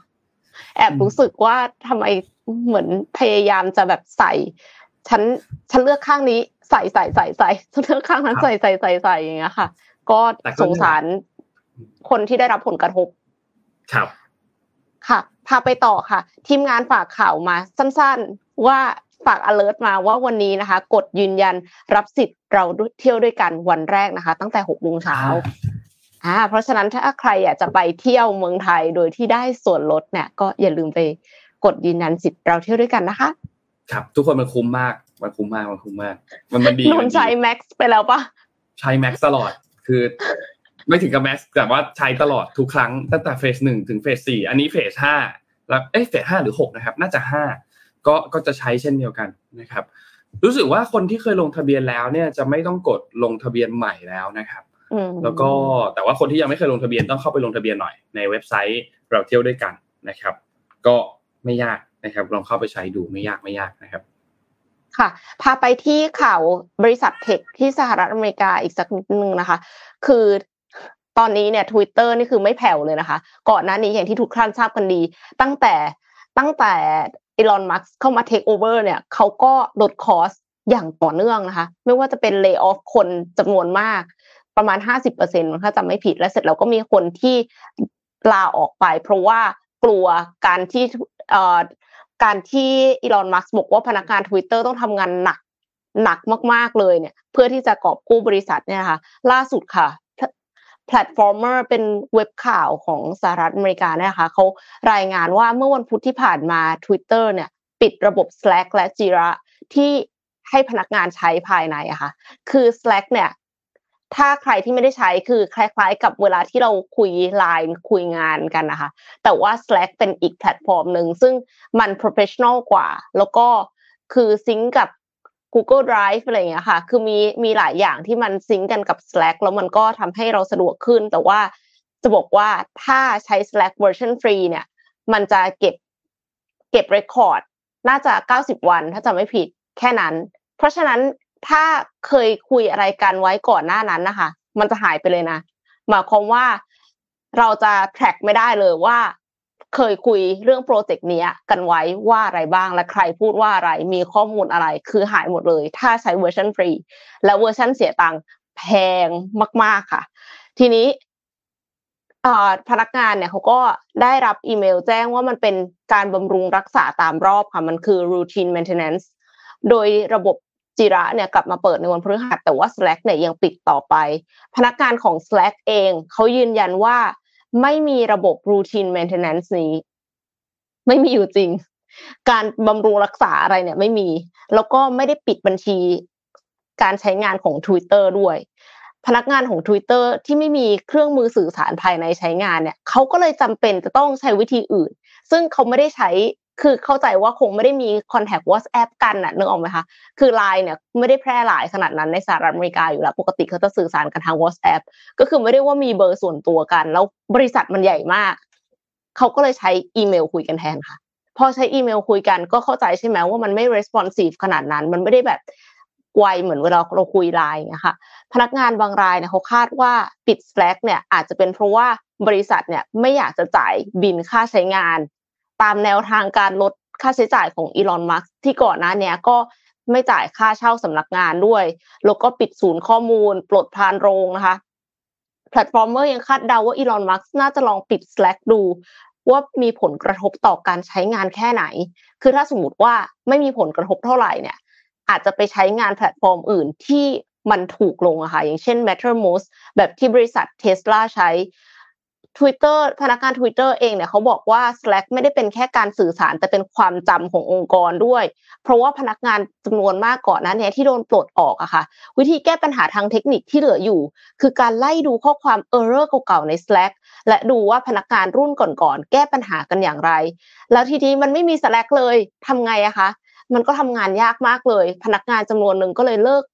แอบรู้สึกว่าทำไม เหมือนพยายามจะแบบใส่ฉันฉันเลือกข้างนี้ใส่ใส่ใส่ใส่ฉันเลือกข้างนั้นใส่ใส่ใส่ใส่อย่างเงี้ยค่ะ ก็สงสารคนที่ได้รับผลกระทบ ครับ ค่ะ พาไปต่อค่ะ ทีมงานฝากข่าวมาสั้น ๆ ว่าฝาก alert มาว่าวันนี้นะคะ กดยืนยันรับสิทธิ์เราเที่ยวด้วยกันวันแรกนะคะ ตั้งแต่หกโมงเช้าอ่าเพราะฉะนั้นถ้าใครอยากจะไปเที่ยวเมืองไทยโดยที่ได้ส่วนลดเนี่ย ก็อย่าลืมไป กดยืนยันสิทธิ์เราเที่ยวด้วยกันนะคะ ครับ ทุกคนมันคุ้มมากมันคุ้มมากมันคุ้มมาก มันมันดีนนใช้แม็กซ์ไปแล้วปะใช้แม็กซ์ตลอดคือ ไม่ถึงกับแม็กซ์แต่ว่าใช้ตลอดทุกครั้งตั้งแต่เฟสหนึ่งถึงเฟสสี่อันนี้เฟสห้าแล้วเอ๊ะเฟสห้าหรือหกนะครับ น่าจะห้าก็ก็จะใช้เช่นเดียวกันนะครับ รู้สึกว่าคนที่เคยลงทะเบียนแล้วเนี่ยจะไม่ต้องกดลงทะเบียนใหม่แล้วนะครับแล้วก็แต่ว่าคนที่ยังไม่เคยลงทะเบียนต้องเข้าไปลงทะเบียนหน่อยในเว็บไซต์เราเที่ยวด้วยกันนะครับ ก็ ไม่ยากนะครับ ลองเข้าไปใช้ดูไม่ยากไม่ยากนะครับ ค่ะ พาไปที่ข่าวบริษัทเทคที่สหรัฐอเมริกาอีกสักนิดนึงนะคะ คือตอนนี้เนี่ย Twitter นี่คือไม่แผ่วเลยนะคะ ก่อนหน้านี้อย่างที่ทุกท่านทราบกันดี ตั้งแต่ตั้งแต่อีลอนมัสเข้ามาเทคโอเวอร์เนี่ยเขาก็ลดคอสอย่างต่อเนื่องนะคะ ไม่ว่าจะเป็นเลิกออฟคนจำนวนมากประมาณห้าสิบเปอร์เซ็นต์ถ้าจำไม่ผิดแล้วเสร็จแล้วก็มีคนที่ลาออกไป เพราะว่ากลัวการที่ การที่อีลอนมัสบอกว่าพนักงาน Twitter ต้องทำงานหนักหนักมากๆเลยเนี่ย เพื่อที่จะกอบกู้บริษัทเนี่ยค่ะล่าสุดค่ะ Platformer เป็นเว็บข่าวของสหรัฐอเมริกาเนี่ยค่ะเขารายงานว่าเมื่อวันพุธที่ผ่านมา Twitter เนี่ยปิดระบบ Slack และ Jira ที่ให้พนักงานใช้ภายในอะค่ะ คือ Slack เนี่ย ถ้าใครที่ไม่ได้ใช้คือคล้าย ๆ กับเวลาที่เราคุยไลน์คุยงานกันนะคะ แต่ว่า Slack เป็นอีกแพลตฟอร์มหนึ่งซึ่งมัน professional กว่า แล้วก็คือ sync กับ Google Drive อะไรอย่างเงี้ยค่ะ คือมีมีหลายอย่างที่มัน sync กันกับ Slack แล้วมันก็ทำให้เราสะดวกขึ้น แต่ว่าจะบอกว่าถ้าใช้ Slack เวอร์ชันฟรีเนี่ย มันจะเก็บเก็บ record น่าจะ 90 วันถ้าจำไม่ผิดแค่นั้น เพราะฉะนั้น ถ้าเคยคุยอะไรกันไว้ก่อนหน้านั้นนะคะ มันจะหายไปเลยนะหมายความว่าเราจะ track ไม่ได้เลยว่า เคยคุยเรื่องโปรเจกต์นี้กันไว้ว่าอะไรบ้างและใครพูดว่าอะไร มีข้อมูลอะไร คือหายหมดเลย ถ้าใช้เวอร์ชันฟรี แล้วเวอร์ชันเสียตังค์แพงมาก ๆค่ะ ทีนี้พนักงานเนี่ยเขาก็ได้รับอีเมลแจ้งว่ามันเป็นการบำรุงรักษาตามรอบค่ะ มันคือ routine maintenance โดยระบบ จิระเนี่ยกลับมาเปิดในวันพฤหัสแต่ว่า Slack เนี่ยยังปิดต่อไป พนักงานของ Slack เองเขายืนยันว่าไม่มีระบบ routine maintenance นี้ ไม่มีอยู่จริง การบำรุงรักษาอะไรเนี่ยไม่มี แล้วก็ไม่ได้ปิดบัญชี การใช้งานของ Twitter ด้วย พนักงานของ Twitter ที่ไม่มีเครื่องมือสื่อสารภายในใช้งานเนี่ยเขาก็เลยจำเป็นจะต้องใช้วิธีอื่น ซึ่งเขาไม่ได้ใช้ คือเข้าใจว่าคงไม่ได้มีคอนแทควอทแอปกันน่ะนึกออกไหมคะคือไลน์เนี่ยไม่ได้แพร่หลายขนาดนั้นในสหรัฐอเมริกาอยู่แล้วปกติเขาจะสื่อสารกันทาง WhatsApp ก็คือไม่ได้ว่ามีเบอร์ส่วนตัวกัน แล้วบริษัทมันใหญ่มากเขาก็เลยใช้อีเมลคุยกันแทนค่ะ พอใช้อีเมลคุยกันก็เข้าใจใช่ไหมว่ามันไม่ responsive ขนาดนั้น มันไม่ได้แบบไวเหมือนเวลาเราคุยไลน์นะคะพนักงานบางรายเนี่ยเขาคาดว่าปิด Slack เนี่ยอาจจะเป็นเพราะว่าบริษัทเนี่ยไม่อยากจะจ่ายบินค่าใช้งาน ตามแนวทางการลดค่าใช้จ่ายของอีลอนมัสที่ก่อนหน้านี้ก็ไม่จ่ายค่าเช่าสำนักงานด้วย แล้วก็ปิดศูนย์ข้อมูล ปลดภารโรงนะคะ Platformer ยังคาดเดาว่าอีลอนมัสก์น่าจะลองปิด Slack ดู ว่ามีผลกระทบต่อการใช้งานแค่ไหน คือถ้าสมมติว่าไม่มีผลกระทบเท่าไหร่เนี่ย อาจจะไปใช้งานแพลตฟอร์มอื่นที่มันถูกลงอะค่ะอย่างเช่น Mattermost แบบที่บริษัทเทสลาใช้ Twitter พนักงาน Twitter เองเนี่ยเขาบอกว่า Slack ไม่ได้เป็นแค่การสื่อสารแต่เป็นความจำขององค์กรด้วย เพราะว่าพนักงานจำนวนมากก่อนนั้นเนี่ยที่โดนปลดออกอะค่ะ วิธีแก้ปัญหาทางเทคนิคที่เหลืออยู่ คือการไล่ดูข้อความ error เก่าๆใน Slack และดูว่าพนักงานรุ่นก่อนๆแก้ปัญหากันอย่างไร แล้วทีนี้มันไม่มี Slack เลยทำไงอะคะมันก็ทำงานยากมากเลย พนักงานจำนวนหนึ่งก็เลยเลิก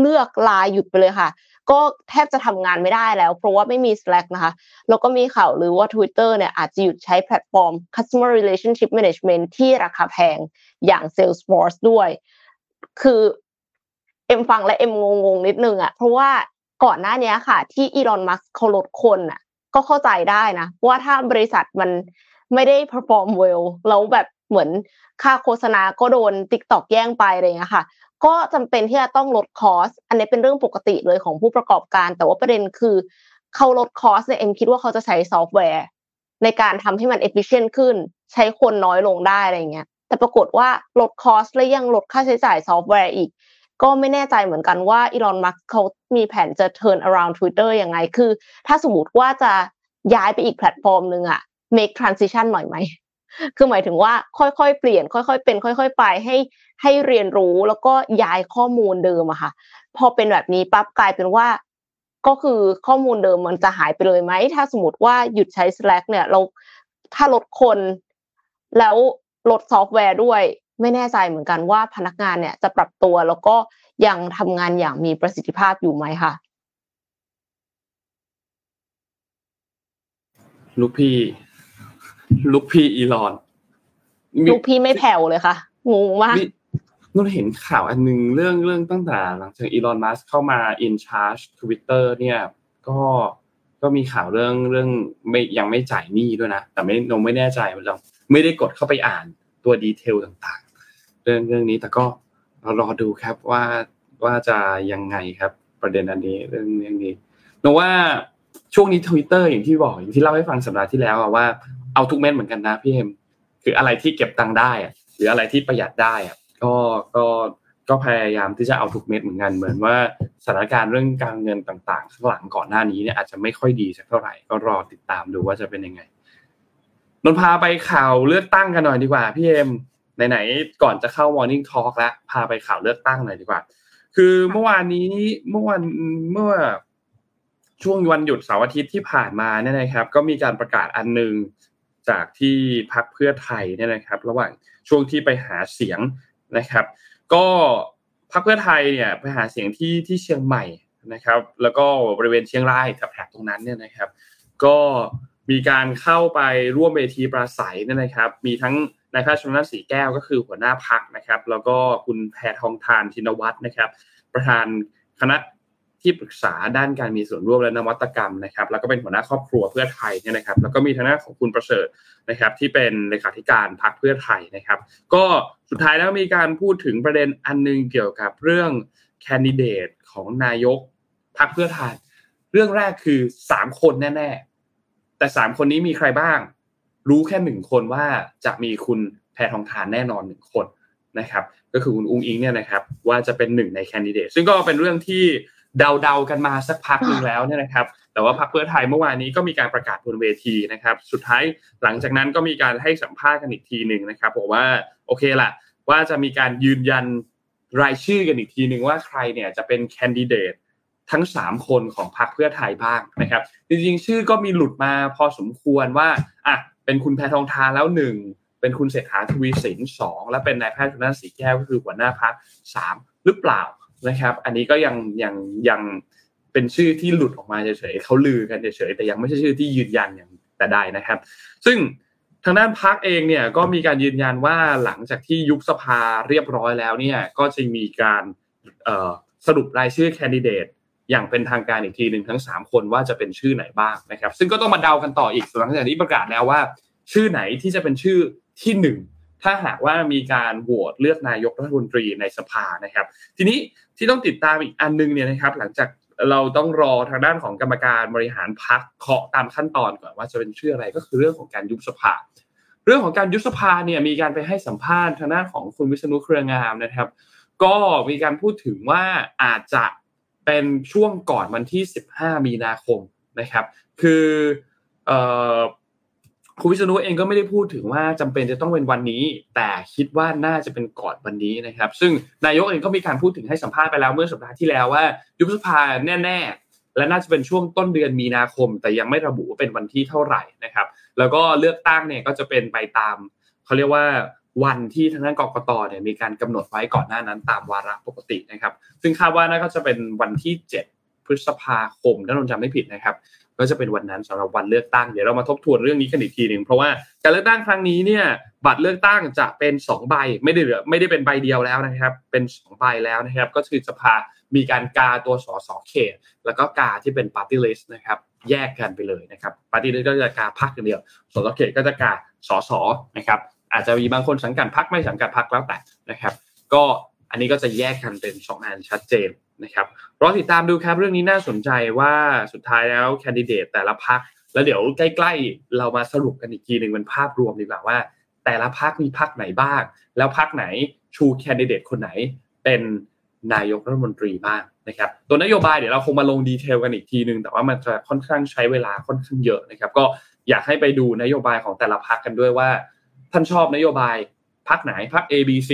เลือกลาหยุดไปเลยค่ะ ก็แทบจะทำงานไม่ได้แล้ว เพราะว่าไม่มี Slack นะคะ แล้วก็มีข่าวหรือว่า Twitter เนี่ยอาจจะหยุดใช้แพลตฟอร์ม Customer Relationship Management ที่ราคาแพงอย่าง Salesforce ด้วย คือเอ็มฟังและเอ็มงงงนิดนึงอะเพราะว่าก่อนหน้านี้ค่ะ ที่อีลอนมัสก์เขาลดคนอะก็เข้าใจได้นะว่าถ้าบริษัทมันไม่ได้ perform well แล้วแบบเหมือนค่าโฆษณาก็โดน TikTok แย่งไปอะไรเงี้ยค่ะ ก็จำเป็นที่จะต้องลด cost อันนี้เป็นเรื่องปกติเลยของผู้ประกอบการ แต่ว่าประเด็นคือเขาลด cost เนี่ยเอ็มคิดว่าเขาจะใช้ซอฟต์แวร์ ในการทำให้มัน efficient ขึ้น ใช้คนน้อยลงได้อะไรเงี้ยแต่ปรากฏว่าลด cost และยังลดค่าใช้จ่ายซอฟต์แวร์อีก ก็ไม่แน่ใจเหมือนกันว่าอีลอนมัสก์เขามีแผนจะ turn around Twitter ยังไง คือ ถ้าสมมติว่าจะย้ายไปอีกแพลตฟอร์มหนึ่งอะ make transition หน่อยไหม คือหมายถึงว่าค่อยๆ เปลี่ยน ค่อยๆ เป็น ค่อย ๆ ไปให้ ให้เรียนรู้แล้วก็ย้ายข้อมูลเดิมอะค่ะ พอเป็นแบบนี้ปั๊บกลายเป็นว่า ก็คือข้อมูลเดิมมันจะหายไปเลยไหม ถ้าสมมติว่าหยุดใช้ Slack เนี่ย เราถ้าลดคน แล้วลดซอฟต์แวร์ด้วย ไม่แน่ใจเหมือนกันว่าพนักงานเนี่ยจะปรับตัวแล้วก็ยังทำงานอย่างมีประสิทธิภาพอยู่ไหมค่ะลูกพี่ ลูกพี่อีลอน ลูกพี่ไม่แผ่วเลยค่ะงงมาก นุ่นเห็นข่าวอันนึงเรื่องเรื่องตั้งแต่หลังจากอีลอนมัสก์เข้ามา in charge Twitter เนี่ยก็ก็มีข่าวเรื่องเรื่องไม่ยังไม่จ่ายหนี้ด้วยนะ แต่ไม่นงไม่แน่ใจมันไม่ได้กดเข้าไปอ่านตัวดีเทลต่างๆ เรื่องเรื่องนี้แต่ก็เรารอดูครับว่าว่าจะยังไงครับ ประเด็นอันนี้เรื่องเรื่องนี้นว่าช่วงนี้ทวิตเตอร์อย่างที่บอกอย่างที่เล่าให้ฟังสัปดาห์ที่แล้วว่าเอาทุกเม็ดเหมือนกันนะพี่เอ็มคืออะไรที่เก็บตังค์ได้อะหรืออะไรที่ประหยัดได้อะ ก็ก็ก็พยายามที่จะเอาทุกเม็ดเหมือนกันเหมือนว่าสถานการณ์เรื่องการเงินต่างๆข้างหลังก่อนหน้านี้เนี่ยอาจจะไม่ค่อยดีสักเท่าไหร่ก็รอติดตามดูว่าจะเป็นยังไงนนพาไปข่าวเลือกตั้งกันหน่อยดีกว่าพี่เอ็มไหนๆก่อนจะเข้า Morning Talk แล้วพาไปข่าวเลือกตั้งหน่อยดีกว่า คือเมื่อวานนี้เมื่อวันเมื่อช่วงวันหยุดเสาร์อาทิตย์ที่ผ่านมาเนี่ยนะครับ ก็มีการประกาศอันหนึ่งจากที่พักเพื่อไทยเนี่ยนะครับ ระหว่างช่วงที่ไปหาเสียง นะครับ ก็พรรคเพื่อไทยเนี่ยไปหาเสียงที่ที่เชียงใหม่นะครับ แล้วก็บริเวณเชียงรายแถบตรงนั้นเนี่ยนะครับ ก็มีการเข้าไปร่วมเวทีปราศัยเนี่ยนะครับ มีทั้งนายแพทย์ชนนัทสีแก้วก็คือหัวหน้าพักนะครับ แล้วก็คุณแพทองทานชินวัตรนะครับ ประธานคณะ ที่ปรึกษาด้านการมีส่วนร่วมและนวัตกรรมนะครับแล้วก็เป็นหัวหน้าครอบครัวเพื่อไทยเนี่ยนะครับ แล้วก็มีทางด้านของคุณประเสริฐนะครับ ที่เป็นเลขาธิการพรรคเพื่อไทยนะครับ ก็สุดท้ายแล้วมีการพูดถึงประเด็นอันนึงเกี่ยวกับเรื่องแคนดิเดตของนายกพรรคเพื่อไทย เรื่องแรกคือสามคนแน่ๆ แต่สามคนนี้มีใครบ้าง รู้แค่หนึ่งคนว่าจะมีคุณแพทองทานแน่นอนหนึ่งคนนะครับ ก็คือคุณอุ้งอิงเนี่ยนะครับ ว่าจะเป็นหนึ่งในแคนดิเดตซึ่งก็เป็นเรื่องที่ เดาๆกันมาสักพักหนึ่งแล้วเนี่ยนะครับ แต่ว่าพรรคเพื่อไทยเมื่อวานนี้ก็มีการประกาศบนเวทีนะครับ สุดท้ายหลังจากนั้นก็มีการให้สัมภาษณ์กันอีกทีหนึ่งนะครับบอกว่าโอเคละว่าจะมีการยืนยันรายชื่อกันอีกทีหนึ่งว่าใครเนี่ยจะเป็นแคนดิเดตทั้ง 3 คนของพรรคเพื่อไทยบ้างนะครับ จริงๆ ชื่อก็มีหลุดมาพอสมควรว่าอะเป็นคุณแพทองทานแล้วหนึ่งเป็นคุณเศรษฐาทวีสินสองและเป็นนายแพทย์ชนน่านสีแก้วก็คือหัวหน้าพักสามหรือเปล่า นะครับ อันนี้ก็ยังยังยังเป็นชื่อที่หลุดออกมาเฉยๆเขาลือกันเฉยๆแต่ยังไม่ใช่ชื่อที่ยืนยันอย่างแต่ใดนะครับ ซึ่งทางด้านพักเองเนี่ยก็มีการยืนยันว่าหลังจากที่ยุบสภาเรียบร้อยแล้วเนี่ยก็จะมีการสรุปรายชื่อแคนดิเดตอย่างเป็นทางการอีกทีหนึ่งทั้ง 3 คนว่าจะเป็นชื่อไหนบ้างนะครับ ซึ่งก็ต้องมาเดากันต่ออีกหลังจากที่ประกาศแล้วว่า ชื่อไหนที่จะเป็นชื่อที่หนึ่ง ถ้าหากว่ามีการโหวตเลือกนายกรัฐมนตรีในสภานะครับ ทีนี้ที่ต้องติดตามอีกอันนึงเนี่ยนะครับ หลังจากเราต้องรอทางด้านของกรรมการบริหารพักเคาะตามขั้นตอนก่อนว่าจะเป็นชื่ออะไรก็คือเรื่องของการยุบสภา เรื่องของการยุบสภาเนี่ยมีการไปให้สัมภาษณ์ทางด้านของคุณวิษณุเครืองามนะครับ ก็มีการพูดถึงว่าอาจจะเป็นช่วงก่อนวันที่ 15 มีนาคมนะครับ คือ คุณวิษณุเองก็ไม่ได้พูดถึงว่าจำเป็นจะต้องเป็นวันนี้ แต่คิดว่าน่าจะเป็นก่อนวันนี้นะครับ ซึ่งนายกเองก็มีการพูดถึงให้สัมภาษณ์ไปแล้วเมื่อสัปดาห์ที่แล้วว่า ยุบสภาแน่ๆ และน่าจะเป็นช่วงต้นเดือนมีนาคม แต่ยังไม่ระบุว่าเป็นวันที่เท่าไหร่นะครับ แล้วก็เลือกตั้งเนี่ยก็จะเป็นไปตามเขาเรียกว่าวันที่ทางด้านกรกตเนี่ยมีการกำหนดไว้ก่อนหน้านั้นตามวาระปกตินะครับ ซึ่งคาดว่าน่าก็จะเป็นวันที่ 7 พฤษภาคมถ้าเราจำไม่ผิดนะครับ ก็จะเป็นวันนั้นสำหรับวันเลือกตั้งเดี๋ยวเรามาทบทวนเรื่องนี้กันอีกทีหนึ่งเพราะว่าการเลือกตั้งครั้งนี้เนี่ย บัตรเลือกตั้งจะเป็น2ใบไม่ได้เหลือไม่ได้เป็นใบเดียวแล้วนะครับ เป็น2ใบแล้วนะครับ ก็คือสภามีการกาตัวสสเขต แล้วก็กาที่เป็นปาร์ตี้ลิสต์นะครับแยกกันไปเลยนะครับปาร์ตี้ลิสต์ก็จะกาพรรคอย่างเดียวสสเขตก็จะกาสสนะครับ อาจจะมีบางคนสังกัดพรรคไม่สังกัดพรรคแล้วแต่นะครับ ก็อันนี้ก็จะแยกกันเป็นสองอันชัดเจน นะครับรอติดตามดูครับเรื่องนี้น่าสนใจว่าสุดท้ายแล้วแคนดิเดตแต่ละพรรคแล้วเดี๋ยวใกล้ๆ เรามาสรุปกันอีกทีหนึ่งเป็นภาพรวมดีกว่าว่า แต่ละพรรคมีพรรคไหนบ้าง แล้วพรรคไหนชูแคนดิเดตคนไหนเป็นนายกรัฐมนตรีบ้างนะครับตัวนโยบายเดี๋ยวเราคงมาลง detail กันอีกทีหนึ่งแต่ว่ามันจะค่อนข้างใช้เวลาค่อนข้างเยอะนะครับ ก็อยากให้ไปดูนโยบายของแต่ละพรรคกันด้วยว่า ท่านชอบนโยบายพักไหนพัก A B C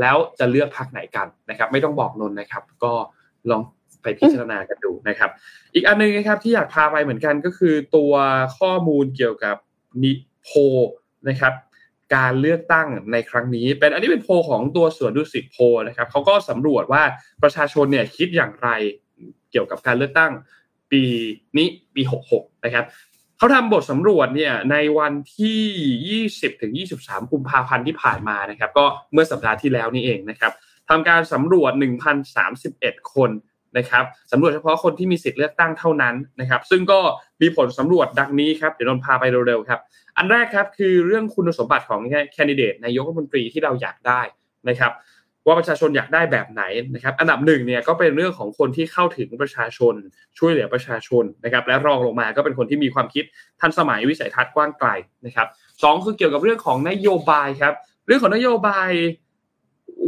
แล้วจะเลือกพักไหนกันนะครับ ไม่ต้องบอกนนนะครับ ก็ลองไปพิจารณากันดูนะครับ อีกอันนึงนะครับที่อยากพาไปเหมือนกันก็คือตัวข้อมูลเกี่ยวกับนิโพนะครับ การเลือกตั้งในครั้งนี้ เป็นอันนี้เป็นโพของตัวสวนดุสิตโพนะครับเขาก็สำรวจว่าประชาชนเนี่ยคิดอย่างไรเกี่ยวกับการเลือกตั้งปีนี้ปี 66 นะครับ เขาทำบทสำรวจเนี่ยในวันที่ 20ถึง23 กุมภาพันธ์ที่ผ่านมานะครับ ก็เมื่อสัปดาห์ที่แล้วนี่เองนะครับทำการสำรวจ 1,031 คนนะครับสำรวจเฉพาะคนที่มีสิทธิ์เลือกตั้งเท่านั้นนะครับ ซึ่งก็มีผลสำรวจดังนี้ครับ เดี๋ยวนนพาไปเร็วๆครับ อันแรกครับคือเรื่องคุณสมบัติของแคนดิเดตนายกรัฐมนตรีที่เราอยากได้นะครับ ว่าประชาชนอยากได้แบบไหนนะครับอันดับหนึ่งเนี่ยก็เป็นเรื่องของคนที่เข้าถึงประชาชน ช่วยเหลือประชาชนนะครับและรองลงมาก็เป็นคนที่มีความคิดทันสมัยวิสัยทัศน์กว้างไกลนะครับสองคือเกี่ยวกับเรื่องของนโยบายครับเรื่องของนโยบาย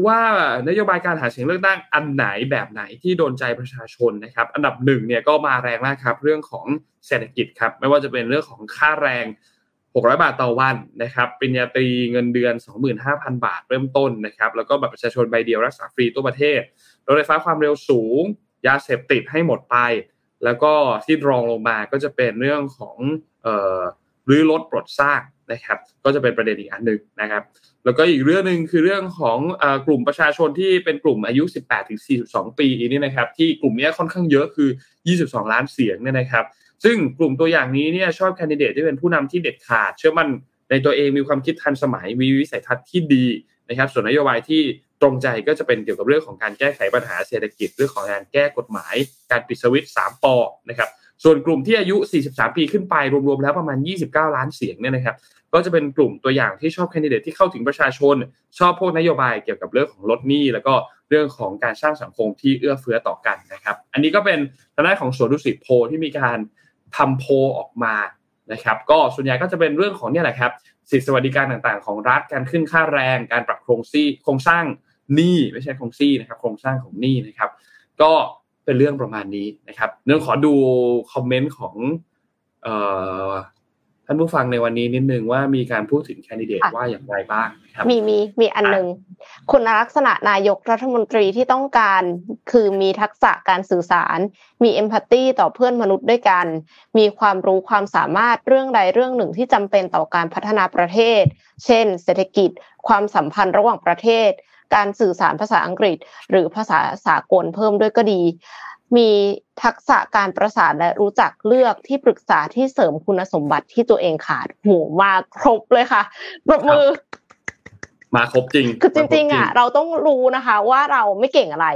ว่านโยบายการหาเสียงเลือกตั้งอันไหนแบบไหนที่โดนใจประชาชนนะครับ อันดับหนึ่งเนี่ยก็มาแรงมากครับ เรื่องของเศรษฐกิจครับ ไม่ว่าจะเป็นเรื่องของค่าแรง 600 บาทต่อวันนะครับปริญญาตรีเงินเดือน 25,000 บาทเริ่มต้นนะครับ แล้วก็บัตรประชาชนใบเดียวรักษาฟรีทั่วประเทศรถไฟฟ้าความเร็วสูง ยาเสพติดให้หมดไป แล้วก็ที่รองลงมาก็จะเป็นเรื่องของรื้อรถปลดสร้างนะครับ ก็จะเป็นประเด็นอีกอันหนึ่งนะครับ แล้วก็อีกเรื่องหนึ่งคือเรื่องของอกลุ่มประชาชนที่เป็นกลุ่มอายุ 18ถึง42 ปีนี่นะครับ ที่กลุ่มนี้ค่อนข้างเยอะคือ 22 ล้านเสียงเนี่ยนะครับ ซึ่งกลุ่มตัวอย่างนี้เนี่ยชอบแคนดิเดตที่เป็นผู้นำที่เด็ดขาด เชื่อมั่นในตัวเองมีความคิดทันสมัยมีวิสัยทัศน์ที่ดีนะครับส่วนนโยบายที่ตรงใจก็จะเป็นเกี่ยวกับเรื่องของการแก้ไขปัญหาเศรษฐกิจเรื่องของการแก้กฎหมาย การปิดสวิตช์3ปอนะครับส่วนกลุ่มที่อายุ 43 ปีขึ้นไป รวมๆ แล้วประมาณ 29 ล้านเสียงเนี่ยนะครับ ก็จะเป็นกลุ่มตัวอย่างที่ชอบแคนดิเดตที่เข้าถึงประชาชน ชอบพวกนโยบายเกี่ยวกับเรื่องของลดหนี้ แล้วก็เรื่องของการสร้างสังคมที่เอื้อเฟื้อต่อกันนะครับ อันนี้ก็เป็นทางด้านของสวนดุสิตโพที่มีการ ทำโพออกมานะครับก็ส่วนใหญ่ก็จะเป็นเรื่องของเนี่ยแหละครับสิทธิสวัสดิการต่างๆ ของรัฐการขึ้นค่าแรง การปรับโครงซี่โครงสร้างหนี้ไม่ใช่โครงซี่นะครับ โครงสร้างของหนี้นะครับ ก็เป็นเรื่องประมาณนี้นะครับเนื่องขอดูคอมเมนต์ของ ท่านผู้ฟังในวันนี้นิดนึงว่ามีการพูดถึงแคนดิเดตว่าอย่างไรบ้างครับมีมีมีอันหนึ่งคุณลักษณะนายกรัฐมนตรีที่ต้องการคือมีทักษะการสื่อสาร มีเอมพัตตีต่อเพื่อนมนุษย์ด้วยกัน มีความรู้ความสามารถเรื่องใดเรื่องหนึ่งที่จำเป็นต่อการพัฒนาประเทศ เช่น เศรษฐกิจ ความสัมพันธ์ระหว่างประเทศ การสื่อสารภาษาอังกฤษ หรือภาษาสากลเพิ่มด้วยก็ดี มีทักษะการประสานและรู้จักเลือกที่ปรึกษาที่เสริมคุณสมบัติที่ตัวเองขาดโหมาครบเลยค่ะปรบมือ มาครบจริง คือจริง ๆ อะ เราต้องรู้นะคะ ว่าเราไม่เก่งอะไร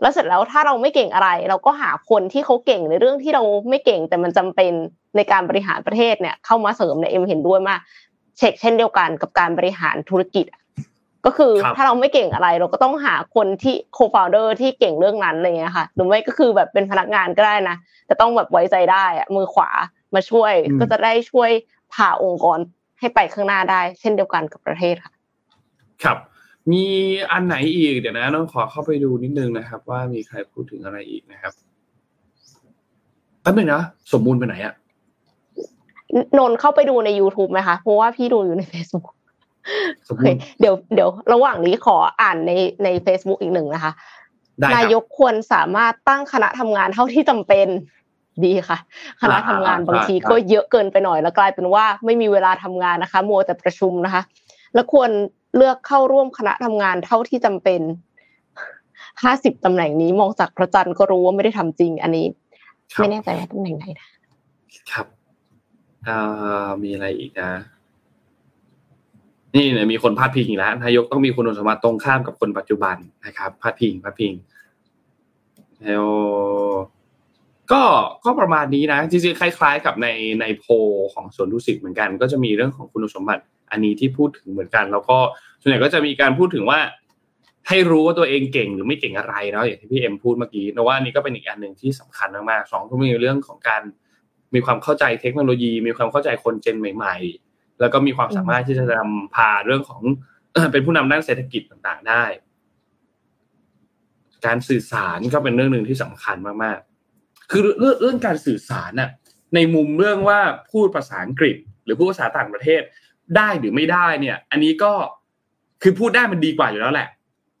แล้วเสร็จแล้วถ้าเราไม่เก่งอะไร เราก็หาคนที่เขาเก่งในเรื่องที่เราไม่เก่งแต่มันจำเป็นในการบริหารประเทศเนี่ย เข้ามาเสริมในเอ็มเห็นด้วยมากเช็คเช่นเดียวกันกับการบริหารธุรกิจ ก็คือถ้าเราไม่เก่งอะไร เราก็ต้องหาคนที่โคฟาวเดอร์ที่เก่งเรื่องนั้นอะไรเงี้ยค่ะหรือไม่ก็คือแบบเป็นพนักงานก็ได้นะแต่ต้องแบบไว้ใจได้อะมือขวามาช่วยก็จะได้ช่วยพาองค์กรให้ไปข้างหน้าได้ เช่นเดียวกันกับประเทศค่ะ ครับ มีอันไหนอีกเดี๋ยวนะต้องขอเข้าไปดูนิดนึงนะครับ ว่ามีใครพูดถึงอะไรอีกนะครับแป๊บนึงนะสมบูรณ์ไปไหนอะนนเข้าไปดูใน YouTube ไหมคะเพราะว่าพี่ดูอยู่ใน Facebook สมบูรณ์เดี๋ยวเดี๋ยวระหว่างนี้ขออ่านในใน Facebook อีกหนึ่งนะคะได้นายกควรสามารถตั้งคณะทำงานเท่าที่จำเป็นดีค่ะ คณะทำงานบางทีก็เยอะเกินไปหน่อยแล้วกลายเป็นว่าไม่มีเวลาทำงานนะคะ มัวแต่ประชุมนะคะ แล้วควรเลือกเข้าร่วมคณะทำงานเท่าที่จำเป็นห้าสิบตำแหน่งนี้มองจากพระจันทร์ก็รู้ว่าไม่ได้ทำจริง อันนี้ ไม่แน่ใจว่าตำแหน่งไหนนะครับอ่ามีอะไรอีกนะ นี่เนี่ยมีคนพาดพิงอีกแล้วนายกต้องมีคุณสมบัติตรงข้ามกับคนปัจจุบันนะครับพาดพิงพาดพิงแล้วก็ก็ประมาณนี้นะจริงๆคล้ายๆ กับในในโพของสวนดุสิตเหมือนกัน ก็จะมีเรื่องของคุณสมบัติอันนี้ที่พูดถึงเหมือนกัน แล้วก็ส่วนใหญ่ก็จะมีการพูดถึงว่า ให้รู้ว่าตัวเองเก่งหรือไม่เก่งอะไรเนาะอย่างที่พี่เอ็มพูดเมื่อกี้นะว่านี่ก็เป็นอีกอันหนึ่งที่สำคัญมากๆสองก็มีเรื่องของการมีความเข้าใจเทคโนโลยี มีความเข้าใจคนเจนใหม่ ๆ แล้วก็มีความสามารถที่จะนำพาเรื่องของเป็นผู้นำด้านเศรษฐกิจต่างๆได้ การสื่อสารก็เป็นเรื่องหนึ่งที่สำคัญมากๆ คือเรื่องเรื่องการสื่อสารน่ะ ในมุมเรื่องว่าพูดภาษาอังกฤษ หรือพูดภาษาต่างประเทศได้หรือไม่ได้เนี่ย อันนี้ก็คือพูดได้มันดีกว่าอยู่แล้วแหละ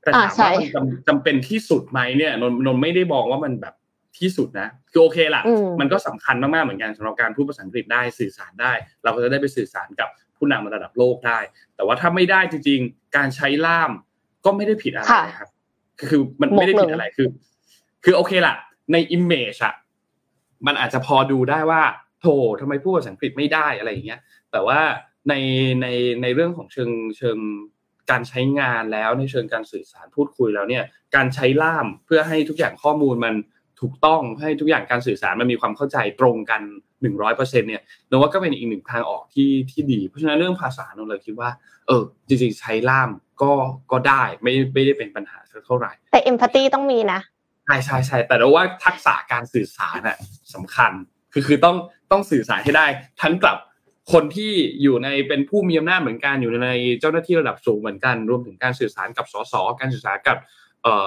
แต่ถามว่ามันจำจำเป็นที่สุดไหมเนี่ยนนนไม่ได้มองว่ามันแบบ ที่สุดนะคือโอเคล่ะมันก็สำคัญมากๆเหมือนกันสำหรับการพูดภาษาอังกฤษได้สื่อสารได้ เราก็จะได้ไปสื่อสารกับผู้นำระดับโลกได้ แต่ว่าถ้าไม่ได้จริง ๆ การใช้ล่ามก็ไม่ได้ผิดอะไรครับ คือมันไม่ได้ผิดอะไรคือ คือโอเคล่ะในอิมเมจอะมันอาจจะพอดูได้ว่าโธ่ทำไมพูดภาษาอังกฤษไม่ได้อะไรอย่างเงี้ย แต่ว่าในในในเรื่องของเชิงเชิงการใช้งานแล้วในเชิงการสื่อสารพูดคุยแล้วเนี่ย การใช้ล่ามเพื่อให้ทุกอย่างข้อมูลมัน ถูกต้องให้ทุกอย่างการสื่อสารมันมีความเข้าใจตรงกันหนึ่งร้อยเปอร์เซ็นเนี่ยนว่าก็เป็นอีกหนึ่งทางออกที่ที่ดี เพราะฉะนั้นเรื่องภาษานนเลยคิดว่า เออ จริงๆ ใช้ล่ามก็ก็ได้ไม่ไม่ได้เป็นปัญหาเท่าไหร่ แต่เอมพัตตีต้องมีนะใช่ใช่ใช่แต่ว่าทักษะการสื่อสารน่ะสำคัญคือคือต้องต้องสื่อสารให้ได้ ทั้งกับคนที่อยู่ในเป็นผู้มีอำนาจเหมือนกันอยู่ในเจ้าหน้าที่ระดับสูงเหมือนกัน รวมถึงการสื่อสารกับสสการสื่อสารกับเอ่อ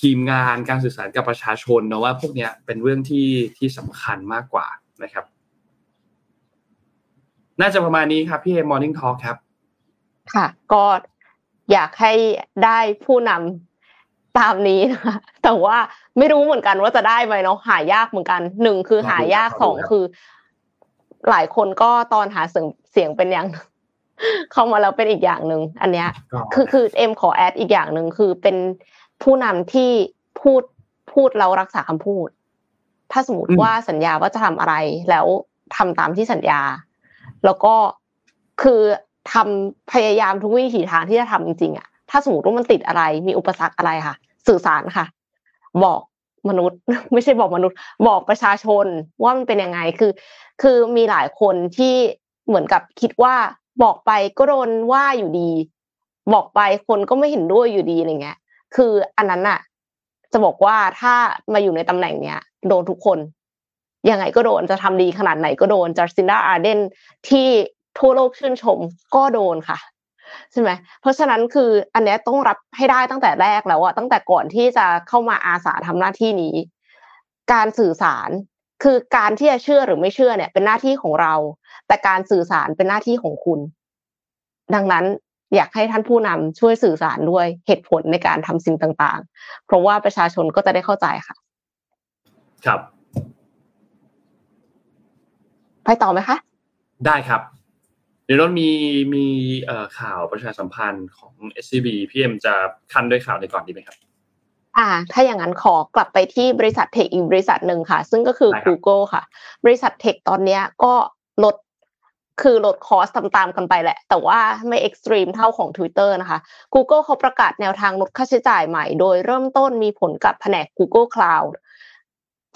ทีมงานการสื่อสารกับประชาชนนะว่าพวกนี้เป็นเรื่องที่ที่สำคัญมากกว่านะครับ น่าจะประมาณนี้ครับพี่เอมอร์นิ่งทอล์กครับ ค่ะ ก็อยากให้ได้ผู้นำตามนี้นะคะแต่ว่าไม่รู้เหมือนกันว่าจะได้ไหมเนาะหายากเหมือนกันหนึ่งคือหายากสองคือ หลายคนก็ตอนหาเสียงเสียงเป็นอย่างเข้ามาแล้วเป็นอีกอย่างหนึ่งอันเนี้ย คือคือเอ็มขอแอดอีกอย่างหนึ่งคือเป็น ผู้นำที่พูดพูดแล้วรักษาคำพูด ถ้าสมมติว่าสัญญาว่าจะทำอะไร แล้วทำตามที่สัญญา แล้วก็คือทำพยายามทุกวิถีทางที่จะทำจริงๆอะถ้าสมมติว่ามันติดอะไร มีอุปสรรคอะไรค่ะ สื่อสารค่ะ บอกมนุษย์ ไม่ใช่บอกมนุษย์ บอกประชาชนว่ามันเป็นยังไงคือ คือมีหลายคนที่เหมือนกับคิดว่าบอกไปก็โดนว่าอยู่ดี บอกไปคนก็ไม่เห็นด้วยอยู่ดีอะไรเงี้ย คืออันนั้นอะจะบอกว่าถ้ามาอยู่ในตำแหน่งเนี้ยโดนทุกคนยังไงก็โดนจะทำดีขนาดไหนก็โดนจัสซินดาอาร์เดนที่ทั่วโลกชื่นชมก็โดนค่ะใช่ไหมเพราะฉะนั้นคืออันนี้ต้องรับให้ได้ตั้งแต่แรกแล้วอะตั้งแต่ก่อนที่จะเข้ามาอาสาทำหน้าที่นี้ การสื่อสารคือการที่จะเชื่อหรือไม่เชื่อเนี่ย เป็นหน้าที่ของเรา แต่การสื่อสารเป็นหน้าที่ของคุณ ดังนั้น อยากให้ท่านผู้นำช่วยสื่อสารด้วยเหตุผลในการทำสิ่งต่างๆ เพราะว่าประชาชนก็จะได้เข้าใจค่ะ ครับ ไปต่อไหมคะ ได้ครับ เดี๋ยวเรามีมีข่าวประชาสัมพันธ์ของ SCB พี่เอ็มจะคันด้วยข่าวในก่อนดีไหมครับอ่าถ้าอย่างนั้นขอกลับไปที่บริษัทเทคอีกบริษัทหนึ่งค่ะ ซึ่งก็คือ Google ค่ะ บริษัท tech ตอนนี้ก็ลด คือลด cost ตามๆกันไปแหละ แต่ว่าไม่ extreme เท่าของ Twitter นะคะ Google เขาประกาศแนวทางลดค่าใช้จ่ายใหม่ โดยเริ่มต้นมีผลกับแผนก Google Cloud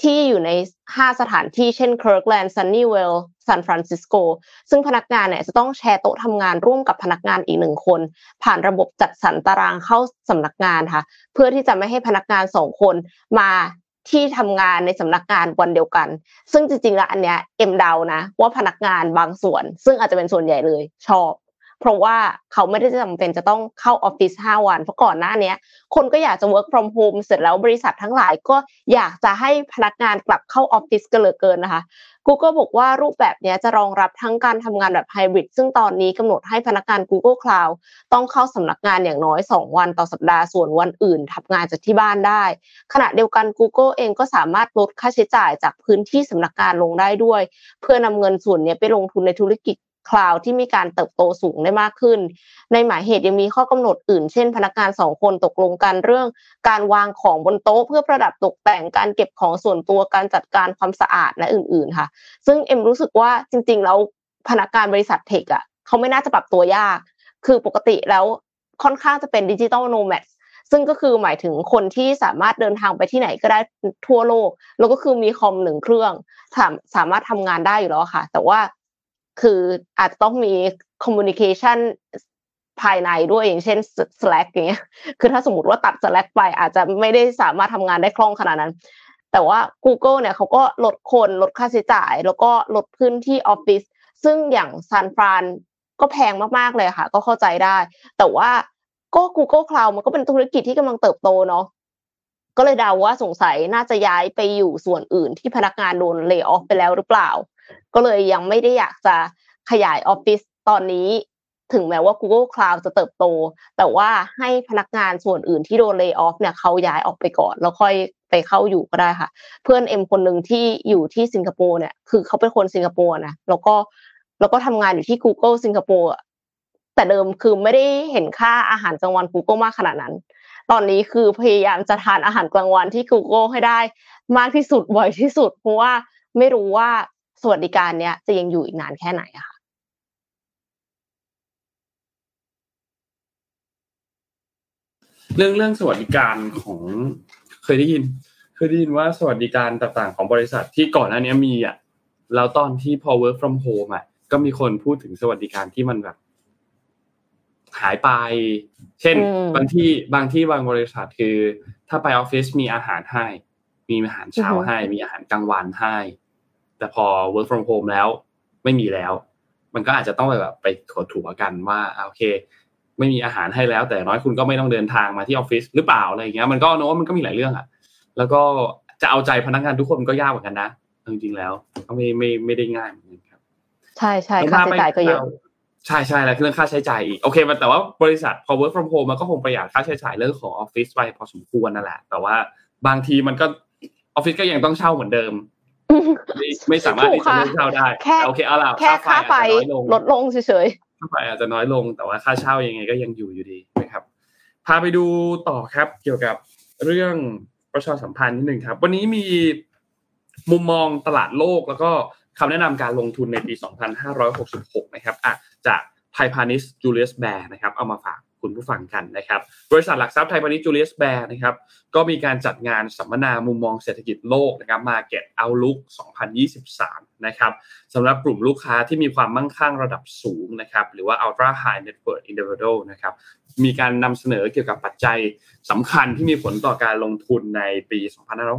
ที่อยู่ใน 5 สถานที่เช่น Kirkland, Sunnyvale, San Francisco ซึ่งพนักงานเนี่ยจะต้องแชร์โต๊ะทำงานร่วมกับพนักงานอีกหนึ่งคน ผ่านระบบจัดสรรตารางเข้าสำนักงานค่ะ เพื่อที่จะไม่ให้พนักงานสองคนมา ที่ทำงานในสำนักงานวันเดียวกัน ซึ่งจริงๆแล้วอันเนี้ยเอ็มเดานะ ว่าพนักงานบางส่วน ซึ่งอาจจะเป็นส่วนใหญ่เลยชอบ เพราะว่าเขาไม่ได้จำเป็นจะต้องเข้าออฟฟิศห้าวัน เพราะก่อนหน้านี้คนก็อยากจะ work from home เสร็จแล้วบริษัททั้งหลายก็อยากจะให้พนักงานกลับเข้าออฟฟิศกันเหลือเกินนะคะ Google บอกว่ารูปแบบนี้จะรองรับทั้งการทำงานแบบไฮบริดซึ่งตอนนี้กำหนดให้พนักงาน Google Cloud ต้องเข้าสำนักงานอย่างน้อย 2 วันต่อสัปดาห์ส่วนวันอื่นทำงานจากที่บ้านได้ ขณะเดียวกัน Google เองก็สามารถลดค่าใช้จ่ายจากพื้นที่สำนักงานลงได้ด้วย เพื่อนำเงินส่วนนี้ไปลงทุนในธุรกิจ คลาวด์ที่มีการเติบโตสูงได้มากขึ้น ในหมายเหตุยังมีข้อกำหนดอื่น เช่น พนักงานสองคนตกลงกันเรื่อง การวางของบนโต๊ะเพื่อประดับตกแต่งการเก็บของส่วนตัวการจัดการความสะอาดและอื่น ๆ ค่ะ ซึ่งเอ็มรู้สึกว่าจริง ๆ แล้วพนักงานบริษัท tech อะเขาไม่น่าจะปรับตัวยาก คือปกติแล้วค่อนข้างจะเป็น digital nomad ซึ่งก็คือหมายถึงคนที่สามารถเดินทางไปที่ไหนก็ได้ทั่วโลก แล้วก็คือมีคอมหนึ่งเครื่องสามสามารถทำงานได้อยู่แล้วค่ะ แต่ว่า คืออาจจะต้องมี communication ภายในด้วยอย่างเช่น Slack อย่างเงี้ย คือถ้าสมมติว่าตัด Slack ไปอาจจะไม่ได้สามารถทำงานได้คล่องขนาดนั้น แต่ว่า Google เนี่ยเขาก็ลดคนลดค่าใช้จ่าย แล้วก็ลดพื้นที่ออฟฟิศซึ่งอย่างซานฟรานก็แพงมากๆเลยค่ะ ก็เข้าใจได้ แต่ว่าก็ Google Cloud มันก็เป็นธุรกิจที่กำลังเติบโตเนาะก็เลยเดาว่าสงสัยน่าจะย้ายไปอยู่ส่วนอื่นที่พนักงานโดน layoff ไปแล้วหรือเปล่า ก็เลยยังไม่ได้อยากจะขยายออฟฟิศตอนนี้ ถึงแม้ว่า Google Cloud จะเติบโต แต่ว่าให้พนักงานส่วนอื่นที่โดน layoff เนี่ยเขาย้ายออกไปก่อน แล้วค่อยไปเข้าอยู่ก็ได้ค่ะ เพื่อนเอ็มคนหนึ่งที่อยู่ที่สิงคโปร์เนี่ย คือเขาเป็นคนสิงคโปร์นะแล้วก็แล้วก็ทำงานอยู่ที่ Google สิงคโปร์แต่เดิมคือไม่ได้เห็นค่าอาหารกลางวัน Google มากขนาดนั้น ตอนนี้คือพยายามจะทานอาหารกลางวันที่ Google ให้ได้ มากที่สุดบ่อยที่สุด เพราะว่าไม่รู้ว่า สวัสดิการเนี้ยจะยังอยู่อีกนานแค่ไหนอะค่ะเรื่องเรื่องสวัสดิการของเคยได้ยิน เคยได้ยินว่าสวัสดิการต่างๆของบริษัทที่ก่อนหน้านี้มีอะแล้วตอนที่พอ work from home อะก็มีคนพูดถึงสวัสดิการที่มันแบบ หายไป เช่นอืมบางที่บางที่บางบริษัทคือ ถ้าไปออฟฟิศมีอาหารให้ มีอาหารเช้าอือฮึให้ มีอาหารกลางวันให้ แต่พอ work from home แล้วไม่มีแล้ว มันก็อาจจะต้องไปแบบไปถดถัวกันว่าอะโอเค ไม่มีอาหารให้แล้ว แต่น้อยคุณก็ไม่ต้องเดินทางมาที่ออฟฟิศหรือเปล่าอะไรอย่างเงี้ยมันก็โน้ตมันก็มีหลายเรื่องอะ แล้วก็จะเอาใจพนักงานทุกคนก็ยากเหมือนกันนะจริงๆแล้วก็ไม่ไม่ไม่ได้ง่ายเหมือนกันครับใช่ใช่ค่าใช้จ่ายก็เยอะใช่ใช่แล้วเรื่องค่าใช้จ่ายอีกโอเคมันแต่ว่าบริษัทพอ work from home มันก็คงประหยัดค่าใช้จ่ายเรื่องของออฟฟิศไปพอสมควรนั่นแหละ แต่ว่าบางทีมันก็ออฟฟิศก็ยังต้องเช่าเหมือนเดิม ไม่ไม่สามารถที่จะเลิกเช่าได้แค่แต่โอเคเอาล่ะแค่ค่าไฟอาจจะน้อยลงลดลงเฉยค่าไฟอาจจะน้อยลงแต่ว่าค่าเช่ายังไงก็ยังอยู่อยู่ดีนะครับ พาไปดูต่อครับเกี่ยวกับเรื่องประชาสัมพันธ์นิดหนึ่งครับ วันนี้มีมุมมองตลาดโลกแล้วก็คำแนะนำการลงทุนในปี 2566 นะครับอะจากไทยพาณิชย์จูเลียสแบร์นะครับ เอามาฝาก คุณผู้ฟังกันนะครับบริษัทหลักทรัพย์ไทยพาณิชย์จูเลียสแบร์นะครับก็มีการจัดงานสัมมนามุมมองเศรษฐกิจโลกนะครับ Market Outlook 2023 นะครับสำหรับกลุ่มลูกค้าที่มีความมั่งคั่งระดับสูงนะครับหรือว่า Ultra High Net Worth Individual นะครับ มีการนำเสนอเกี่ยวกับปัจจัยสำคัญที่มีผลต่อการลงทุนในปี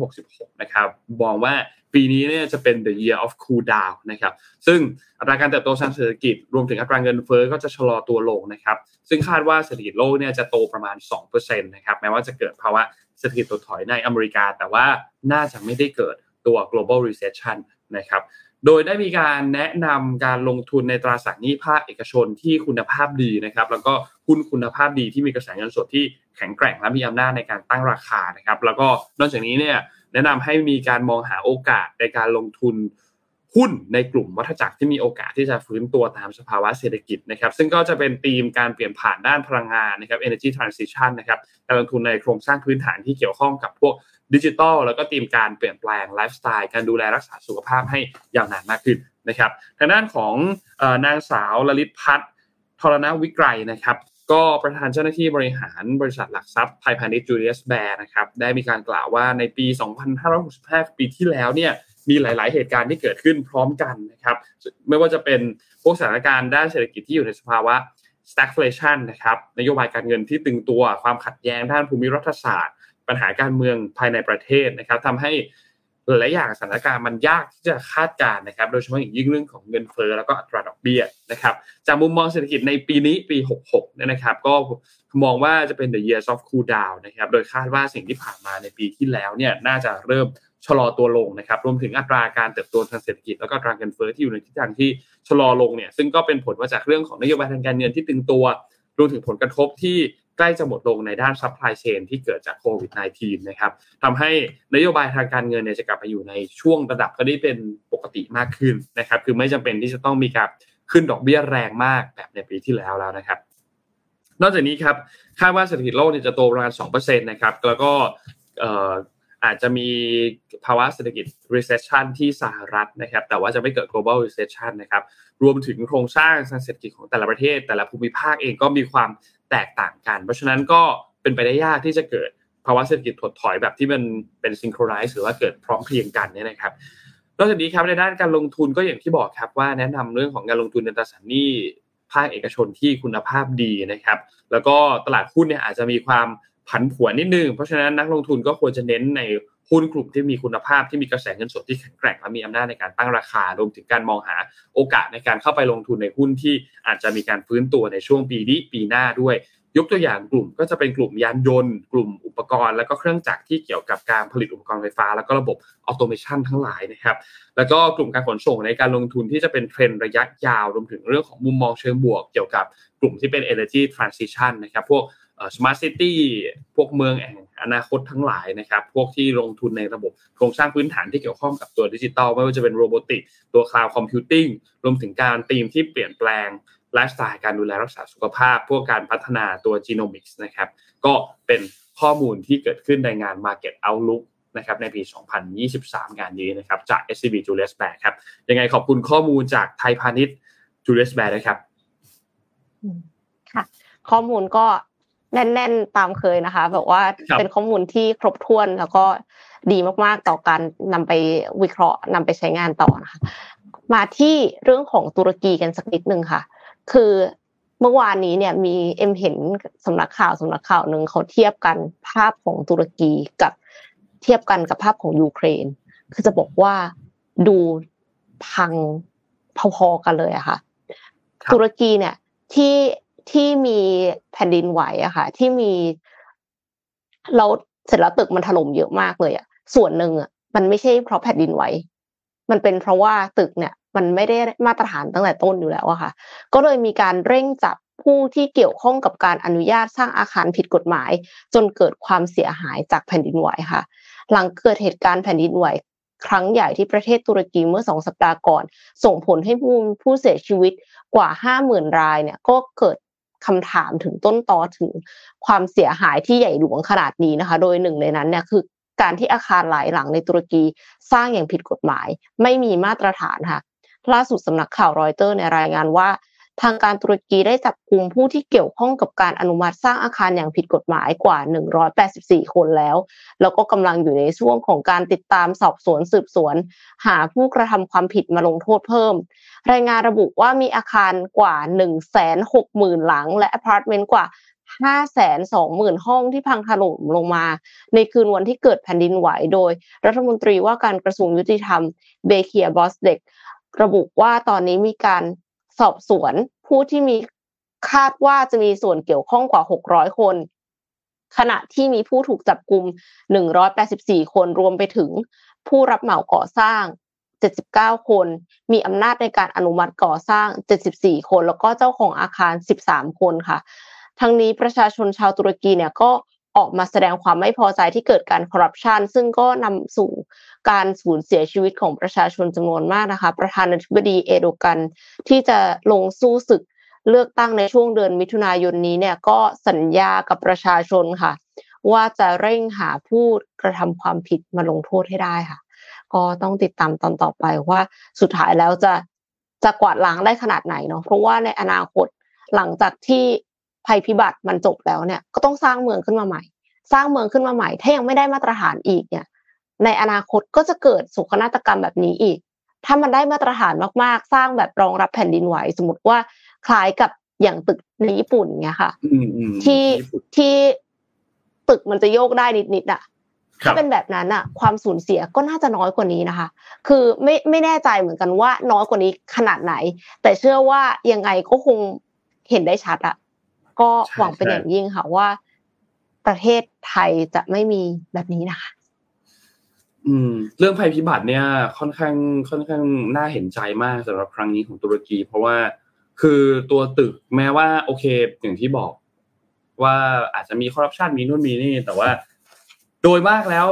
2566 นะครับมองว่าปีนี้เนี่ยจะเป็น the year of cool down นะครับ ซึ่งอัตราการเติบโตทางเศรษฐกิจรวมถึงอัตราเงินเฟ้อก็จะชะลอตัวลงนะครับ ซึ่งคาดว่าเศรษฐกิจโลกเนี่ยจะโตประมาณ 2%นะครับ แม้ว่าจะเกิดภาวะเศรษฐกิจถดถอยในอเมริกา แต่ว่าน่าจะไม่ได้เกิดตัว global recession นะครับ โดยได้มีการแนะนำการลงทุนในตราสารหนี้ภาคเอกชนที่คุณภาพดีนะครับ แล้วก็หุ้นคุณภาพดีที่มีกระแสเงินสดที่แข็งแกร่งและมีอำนาจในการตั้งราคานะครับ แล้วก็นอกจากนี้เนี่ยแนะนำให้มีการมองหาโอกาสในการลงทุนหุ้นในกลุ่มวัฏจักรที่มีโอกาสที่จะฟื้นตัวตามสภาวะเศรษฐกิจนะครับ ซึ่งก็จะเป็นธีมการเปลี่ยนผ่านด้านพลังงานนะครับ energy transition นะครับการลงทุนในโครงสร้างพื้นฐานที่เกี่ยวข้องกับพวก ดิจิทัลแล้วก็ธีมการเปลี่ยนแปลงไลฟ์สไตล์การดูแลรักษาสุขภาพให้ยาวนานมากขึ้นนะครับทางด้านของนางสาวลลิตพัฒน์ทรณวิกรัยนะครับก็ประธานเจ้าหน้าที่บริหารบริษัทหลักทรัพย์ไทยพาณิชย์จูเลียสแบร์นะครับได้มีการกล่าวว่าในปี 2565 ปีที่แล้วเนี่ยมีหลาย ๆ เหตุการณ์ที่เกิดขึ้นพร้อมกันนะครับไม่ว่าจะเป็นพวกสถานการณ์ด้านเศรษฐกิจที่อยู่ในสภาวะ stagflation นะครับนโยบายการเงินที่ตึงตัวความขัดแย้งด้านภูมิรัฐศาสตร์ ปัญหาการเมืองภายในประเทศนะครับทำให้หลายอย่างสถานการณ์มันยากที่จะคาดการณ์นะครับ โดยเฉพาะอย่างยิ่งเรื่องของเงินเฟ้อแล้วก็อัตราดอกเบี้ยนะครับ จากมุมมองเศรษฐกิจในปีนี้ปี 66เนี่ยนะครับ ก็มองว่าจะเป็น the year of cool down นะครับ โดยคาดว่าสิ่งที่ผ่านมาในปีที่แล้วเนี่ยน่าจะเริ่มชะลอตัวลงนะครับ รวมถึงอัตราการเติบโตทางเศรษฐกิจแล้วก็อัตราเงินเฟ้อที่อยู่ในทิศทางที่ชะลอลงเนี่ย ซึ่งก็เป็นผลมาจากเรื่องของนโยบายทางการเงินที่ตึงตัว รวมถึงผลกระทบที่ใกล้จะหมดลงในด้าน supply chain ที่เกิดจากโควิด -19 นะครับทำให้นโยบายทางการเงินเนี่ยจะกลับมาอยู่ในช่วงระดับก็ได้เป็นปกติมากขึ้นนะครับ คือไม่จำเป็นที่จะต้องมีการขึ้นดอกเบี้ยแรงมากแบบในปีที่แล้วแล้วนะครับ นอกจากนี้ครับคาดว่าเศรษฐกิจโลกจะโตประมาณ2%นะครับแล้วก็อาจจะมีภาวะเศรษฐกิจ recession ที่สหรัฐนะครับ แต่ว่าจะไม่เกิด global recession นะครับ รวมถึงโครงสร้างทางเศรษฐกิจของแต่ละประเทศ แต่ละภูมิภาคเองก็มีความ แตกต่างกัน เพราะฉะนั้นก็เป็นไปได้ยากที่จะเกิดภาวะเศรษฐกิจถดถอยแบบที่มันเป็นซิงโครไนซ์หรือว่าเกิดพร้อมเพรียงกันเนี่ยนะครับนอกจากนี้ครับในด้านการลงทุนก็อย่างที่บอกครับว่าแนะนำเรื่องของการลงทุนในตราสารหนี้ภาคเอกชนที่คุณภาพดีนะครับ แล้วก็ตลาดหุ้นเนี่ยอาจจะมีความผันผวนนิดนึง เพราะฉะนั้นนักลงทุนก็ควรจะเน้นใน หุ้นกลุ่มที่มีคุณภาพที่มีกระแสเงินสดที่แข็งแกร่งและมีอำนาจในการตั้งราคารวมถึงการมองหาโอกาสในการเข้าไปลงทุนในหุ้นที่อาจจะมีการฟื้นตัวในช่วงปีนี้ปีหน้าด้วย ยกตัวอย่างกลุ่มก็จะเป็นกลุ่มยานยนต์ กลุ่มอุปกรณ์ แล้วก็เครื่องจักรที่เกี่ยวกับการผลิตอุปกรณ์ไฟฟ้า แล้วก็ระบบ automation ทั้งหลายนะครับแล้วก็กลุ่มการขนส่งในการลงทุนที่จะเป็นเทรนระยะยาวรวมถึงเรื่องของมุมมองเชิงบวก เกี่ยวกับกลุ่มที่เป็น energy transition นะครับพวก smart city พวกเมืองแห่งอนาคตทั้งหลายนะครับ พวกที่ลงทุนในระบบโครงสร้างพื้นฐานที่เกี่ยวข้องกับตัวดิจิตอลไม่ว่าจะเป็น robotic ตัว cloud computing รวมถึงการตีมที่เปลี่ยนแปลงไลฟ์สไตล์การดูแลรักษาสุขภาพ พวกการพัฒนาตัว genomics นะครับ ก็เป็นข้อมูลที่เกิดขึ้นในงาน Market Outlook นะครับในปี 2023 งานนี้นะครับ จาก SCB Julius Baer ครับ ยังไงขอบคุณข้อมูลจากไทยพาณิชย์ Julius Baer นะครับ ค่ะ ข้อมูลก็ แน่นๆตามเคยนะคะ แบบว่าเป็นข้อมูลที่ครบถ้วนแล้วก็ดีมากๆต่อการนำไปวิเคราะห์นำไปใช้งานต่อนะคะมาที่เรื่องของตุรกีกันสักนิดนึงค่ะ คือเมื่อวานนี้เนี่ยมีเอ็มเห็นสำนักข่าวสำนักข่าวหนึ่งเขาเทียบกันภาพของตุรกีกับเทียบกันกับภาพของยูเครน คือจะบอกว่าดูพังพอๆกันเลยอะค่ะ ตุรกีเนี่ยที่ ที่มีแผ่นดินไหวอะค่ะ ที่มีเราเสร็จแล้วตึกมันถล่มเยอะมากเลยอะส่วนหนึ่งอะมันไม่ใช่เพราะแผ่นดินไหว มันเป็นเพราะว่าตึกเนี่ย มันไม่ได้มาตรฐานตั้งแต่ต้นอยู่แล้วอะค่ะ ก็เลยมีการเร่งจับผู้ที่เกี่ยวข้องกับการอนุญาตสร้างอาคารผิดกฎหมาย จนเกิดความเสียหายจากแผ่นดินไหวค่ะ หลังเกิดเหตุการณ์แผ่นดินไหว ครั้งใหญ่ที่ประเทศตุรกีเมื่อสองสัปดาห์ก่อน ส่งผลให้ผู้ผู้เสียชีวิตกว่าห้าหมื่นรายเนี่ยก็เกิด คำถามถึงต้นตอถึงความเสียหายที่ใหญ่หลวงขนาดนี้นะคะ โดยหนึ่งในนั้นเนี่ยคือการที่อาคารหลายหลังในตุรกีสร้างอย่างผิดกฎหมาย ไม่มีมาตรฐานค่ะล่าสุดสำนักข่าวรอยเตอร์ในรายงานว่า ทางการตุรกีได้จับกลุ่มผู้ที่เกี่ยวข้องกับการอนุมัติสร้างอาคารอย่างผิดกฎหมายกว่า 184 คนแล้ว แล้วก็กำลังอยู่ในช่วงของการติดตามสอบสวนสืบสวน หาผู้กระทำความผิดมาลงโทษเพิ่ม รายงานระบุว่ามีอาคารกว่า 160,000 หลัง และอพาร์ตเมนต์กว่าห้าแสนสองหมื่นห้องที่พังถล่มลงมา ในคืนวันที่เกิดแผ่นดินไหวโดย รัฐมนตรีว่าการกระทรวงยุติธรรมเบเคียบอสเด็กระบุว่าตอนนี้มีการ สอบสวนผู้ที่มีคาดว่าจะมีส่วนเกี่ยวข้องกว่าหกร้อยคน ขณะที่มีผู้ถูกจับกลุ่ม 184 คนรวมไปถึงผู้รับเหมาก่อสร้าง 79 คน มีอำนาจในการอนุมัติก่อสร้าง 74 คน แล้วก็เจ้าของอาคาร 13 คนค่ะ ทั้งนี้ประชาชนชาวตุรกีเนี่ยก็ ออกมาแสดงความไม่พอใจที่เกิดการคอร์รัปชันซึ่งก็นำสู่การสูญเสียชีวิตของประชาชนจำนวนมากนะคะ ประธานาธิบดีเอโดกัน ที่จะลงสู้ศึกเลือกตั้งในช่วงเดือนมิถุนายนนี้เนี่ยก็สัญญากับประชาชนค่ะ ว่าจะเร่งหาผู้กระทำความผิดมาลงโทษให้ได้ค่ะ ก็ต้องติดตามตอนต่อไปว่าสุดท้ายแล้วจะจะกวาดล้างได้ขนาดไหนเนาะเพราะว่าในอนาคตหลังจากที่ ภัยพิบัติมันจบแล้วเนี่ยก็ต้องสร้างเมืองขึ้นมาใหม่ สร้างเมืองขึ้นมาใหม่ ถ้ายังไม่ได้มาตรฐานอีกเนี่ย ในอนาคตก็จะเกิดสุขนาฏกรรมแบบนี้อีก ถ้ามันได้มาตรฐานมากๆ สร้างแบบรองรับแผ่นดินไหวสมมติว่าคล้ายกับอย่างตึกในญี่ปุ่นเงี้ยค่ะที่ที่ตึกมันจะโยกได้นิดๆอะถ้าเป็นแบบนั้นอะ ความสูญเสียก็น่าจะน้อยกว่านี้นะคะ คือไม่ไม่แน่ใจเหมือนกันว่าน้อยกว่านี้ขนาดไหน แต่เชื่อว่ายังไงก็คงเห็นได้ชัดอะ ก็หวังเป็นอย่างยิ่งค่ะว่า ประเทศไทยจะไม่มีแบบนี้นะคะอืมเรื่องภัยพิบัติเนี่ย ค่อนข้างค่อนข้างน่าเห็นใจมากสำหรับครั้งนี้ของตุรกี เพราะว่าคือตัวตึกแม้ว่า โอเคอย่างที่บอก ว่าอาจจะมีคอร์รัปชันมีนู่นมีนี่ แต่ว่า โดยมากแล้ว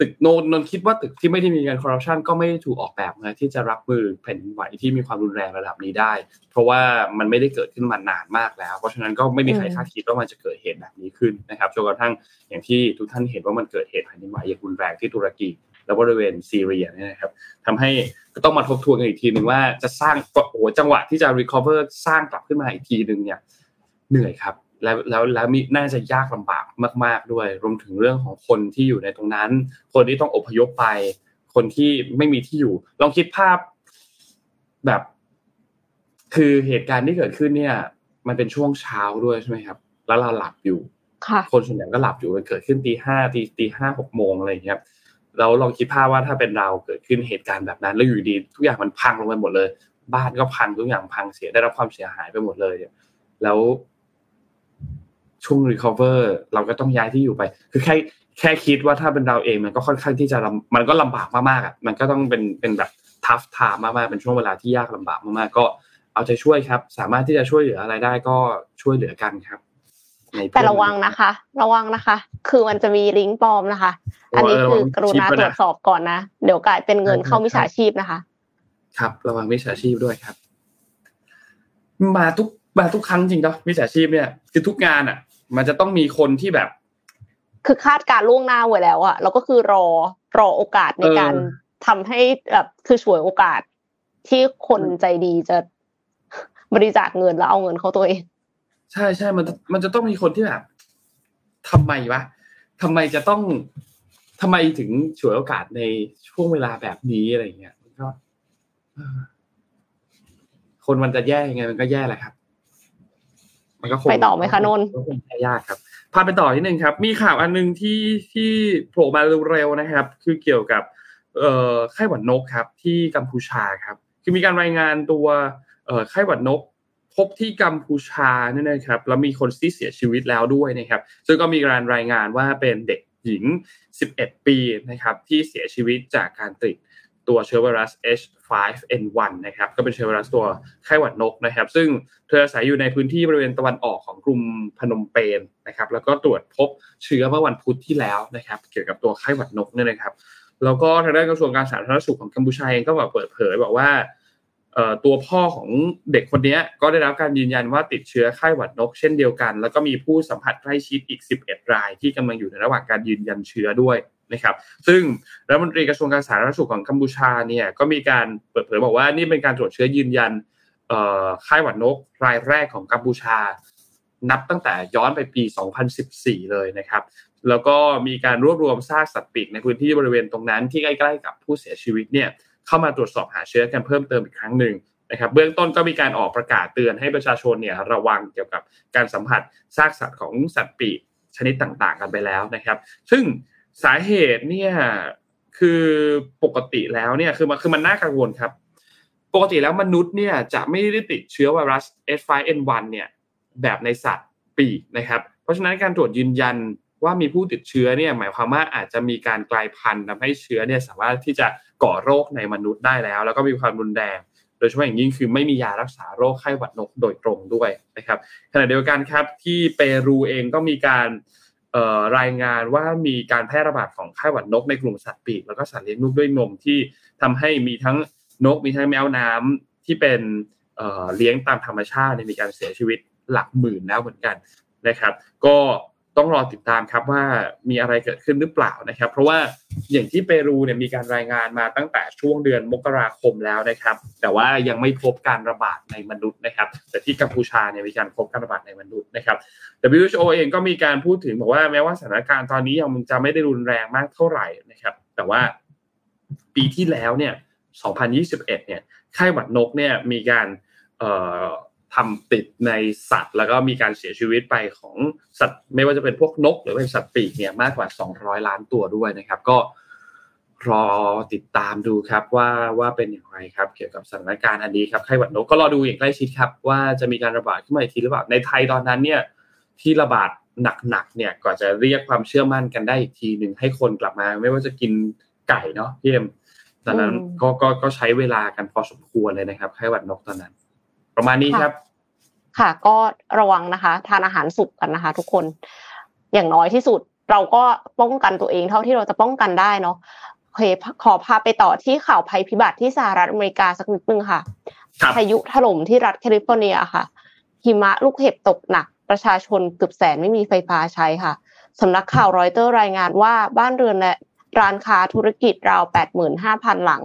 ตึกโนนนนคิดว่าตึกที่ไม่ได้มีการคอร์รัปชันก็ไม่ได้ถูกออกแบบมาที่จะรับมือแผ่นดินไหวที่มีความรุนแรงระดับนี้ได้ เพราะว่ามันไม่ได้เกิดขึ้นมานานมากแล้ว เพราะฉะนั้นก็ไม่มีใครคาดคิดว่ามันจะเกิดเหตุแบบนี้ขึ้นนะครับจนกระทั่งอย่างที่ทุกท่านเห็นว่ามันเกิดเหตุแผ่นดินไหวอย่างรุนแรงที่ตุรกีและบริเวณซีเรียเนี่ยนะครับทำให้ก็ต้องมาทบทวนกันอีกทีหนึ่งว่าจะสร้างโอ้โหจังหวะที่จะ recover สร้างกลับขึ้นมาอีกทีหนึ่งเนี่ยเหนื่อยครับ แล้วแล้วแล้วมีน่าจะยากลำบากมาก ๆด้วย รวมถึงเรื่องของคนที่อยู่ในตรงนั้น คนที่ต้องอพยพไป คนที่ไม่มีที่อยู่ ลองคิดภาพแบบ คือเหตุการณ์ที่เกิดขึ้นเนี่ย มันเป็นช่วงเช้าด้วยใช่ไหมครับ แล้วเราหลับอยู่ค่ะคนส่วนใหญ่ก็หลับอยู่มันเกิดขึ้นตีห้าตีตีห้าหกโมงอะไรอย่างเงี้ยเราลองคิดภาพว่าถ้าเป็นเราเกิดขึ้นเหตุการณ์แบบนั้น แล้วอยู่ดี ทุกอย่างมันพังลงไปหมดเลย บ้านก็พังทุกอย่างพังเสียได้รับความเสียหายไปหมดเลยแล้ว ช่วง recover เราก็ต้องย้ายที่อยู่ไป คือแค่แค่คิดว่าถ้าเป็นเราเองมันก็ค่อนข้างที่จะมันก็ลำบากมากๆอะมันก็ต้องเป็นเป็นแบบ tough time มากๆเป็นช่วงเวลาที่ยากลำบากมากๆก็เอาใจช่วยครับ สามารถที่จะช่วยเหลืออะไรได้ก็ช่วยเหลือกันครับแต่ระวังนะคะ ระวังนะคะ คือมันจะมีลิงก์ปลอมนะคะ อันนี้คือกรุณาตรวจสอบก่อนนะ เดี๋ยวกลายเป็นเงินเข้ามิจฉาชีพนะคะ ครับ ระวังมิจฉาชีพด้วยครับ มาทุกมาทุกครั้งจริงเนาะมิจฉาชีพเนี่ยคือทุกงานอะ มันจะต้องมีคนที่แบบ คือคาดการล่วงหน้าไว้แล้วอะแล้วก็คือรอรอโอกาสในการทำให้แบบคือช่วยโอกาส ที่คนใจดีจะบริจาคเงินแล้วเอาเงินเขาตัวเองใช่ใช่มันมันจะต้องมีคนที่แบบทำไมวะทำไมจะต้องทำไมถึงฉวยโอกาสในช่วงเวลาแบบนี้อะไรเงี้ยก็คนมันจะแย่ยังไงมันก็แย่แหละครับ มันก็คงไปต่อไหมคะนนก็คงแย่ยากครับพาไปต่อนิดนึงครับ มีข่าวอันนึงที่ที่โผล่มาเร็วๆนะครับ คือเกี่ยวกับเอ่อไข้หวัดนกครับ ที่กัมพูชาครับ คือมีการรายงานตัวเอ่อไข้หวัดนก พบที่กัมพูชาเนี่ยนะครับแล้วมีคนที่เสียชีวิตแล้วด้วยนะครับ ซึ่งก็มีการรายงานว่าเป็นเด็กหญิง 11 ปีนะครับ ที่เสียชีวิตจากการติด ตัวเชื้อไวรัส H5N1 นะครับก็เป็นเชื้อไวรัสตัวไข้หวัดนกนะครับ ซึ่งเธออาศัยอยู่ในพื้นที่บริเวณตะวันออกของกรุงพนมเปญนะครับ แล้วก็ตรวจพบเชื้อเมื่อวันพุธที่แล้วนะครับ เกี่ยวกับตัวไข้หวัดนกเนี่ยนะครับ แล้วก็ทางด้านกระทรวงการสาธารณสุขของกัมพูชาเองก็แบบเปิดเผยบอกว่าตัวพ่อของเด็กคนนี้ก็ได้รับการยืนยันว่าติดเชื้อไข้หวัดนกเช่นเดียวกัน แล้วก็มีผู้สัมผัสใกล้ชิดอีก 11 ราย ที่กำลังอยู่ในระหว่างการยืนยันเชื้อด้วย นะครับ ซึ่งรัฐมนตรีกระทรวงการสาธารณสุขของกัมพูชาเนี่ยก็มีการเปิดเผยบอกว่านี่เป็นการตรวจเชื้อยืนยันไข้หวัดนกรายแรกของกัมพูชา นับตั้งแต่ย้อนไปปี 2014 เลยนะครับ แล้วก็มีการรวบรวมซากสัตว์ปีกในพื้นที่บริเวณตรงนั้นที่ใกล้ๆกับผู้เสียชีวิตเนี่ยเข้ามาตรวจสอบหาเชื้อกันเพิ่มเติมอีกครั้งหนึ่งนะครับเบื้องต้นก็มีการออกประกาศเตือนให้ประชาชนเนี่ยระวังเกี่ยวกับการสัมผัสซากสัตว์ของสัตว์ปีกชนิดต่างๆ กันไปแล้วนะครับ ซึ่ง สาเหตุเนี่ยคือปกติแล้วเนี่ยคือมันคือมันน่ากังวลครับ ปกติแล้วมนุษย์เนี่ยจะไม่ได้ติดเชื้อไวรัส H5N1 เนี่ยแบบในสัตว์ปีกนะครับ เพราะฉะนั้นการตรวจยืนยันว่ามีผู้ติดเชื้อเนี่ยหมายความว่าอาจจะมีการกลายพันธุ์ทำให้เชื้อเนี่ยสามารถที่จะก่อโรคในมนุษย์ได้แล้ว แล้วก็มีความรุนแรง โดยเฉพาะอย่างยิ่งคือไม่มียารักษาโรคไข้หวัดนกโดยตรงด้วยนะครับขณะเดียวกันครับที่เปรูเองก็มีการ รายงานว่ามีการแพร่ระบาดของไข้หวัดนกในกลุ่มสัตว์ปีกแล้วก็สัตว์เลี้ยงลูกด้วยนมที่ทำให้มีทั้งนกมีทั้งแมวน้ำที่เป็นเลี้ยงตามธรรมชาติมีการเสียชีวิตหลักหมื่นแล้วเหมือนกันนะครับ ก็ ต้องรอติดตามครับว่ามีอะไรเกิดขึ้นหรือเปล่านะครับ เพราะว่าอย่างที่เปรูเนี่ยมีการรายงานมาตั้งแต่ช่วงเดือนมกราคมแล้วนะครับ แต่ว่ายังไม่พบการระบาดในมนุษย์นะครับ แต่ที่กัมพูชาเนี่ยมีการพบการระบาดในมนุษย์นะครับ WHO เองก็มีการพูดถึงบอกว่าแม้ว่าสถานการณ์ตอนนี้ยังจะไม่ได้รุนแรงมากเท่าไหร่นะครับ แต่ว่าปีที่แล้วเนี่ย 2021 เนี่ยไข้หวัดนกเนี่ยมีการเอ่อ ทำติดในสัตว์ แล้วก็มีการเสียชีวิตไปของสัตว์ ไม่ว่าจะเป็นพวกนก หรือเป็นสัตว์ปีกเนี่ยมากกว่า 200 ล้านตัวด้วยนะครับ ก็รอติดตามดูครับว่าว่าเป็นอย่างไรครับ เกี่ยวกับสถานการณ์อันนี้ครับไข้หวัดนกก็รอดูอย่างใกล้ชิดครับ ว่าจะมีการระบาดขึ้นมาอีกทีหรือเปล่าในไทยตอนนั้นเนี่ยที่ระบาดหนักๆเนี่ยก่อนจะเรียกความเชื่อมั่นกันได้อีกทีหนึ่งให้คนกลับมา ไม่ว่าจะกินไก่เนาะพี่เอ็มตอนนั้นก็ก็ก็ใช้เวลากันพอสมควรเลยนะครับไข้หวัดนกตอนนั้น ประมาณนี้ครับ ค่ะก็ระวังนะคะ ทานอาหารสุกกันนะคะ ทุกคน อย่างน้อยที่สุด เราก็ป้องกันตัวเองเท่าที่เราจะป้องกันได้เนาะโอเคขอพาไปต่อที่ข่าวภัยพิบัติที่สหรัฐอเมริกาสักนิดนึงค่ะพายุถล่มที่รัฐแคลิฟอร์เนียค่ะ หิมะลูกเห็บตกหนัก ประชาชนเกือบแสนไม่มีไฟฟ้าใช้ค่ะสำนักข่าวรอยเตอร์รายงานว่าบ้านเรือนและ ร้านค้าธุรกิจราว 85,000 หลัง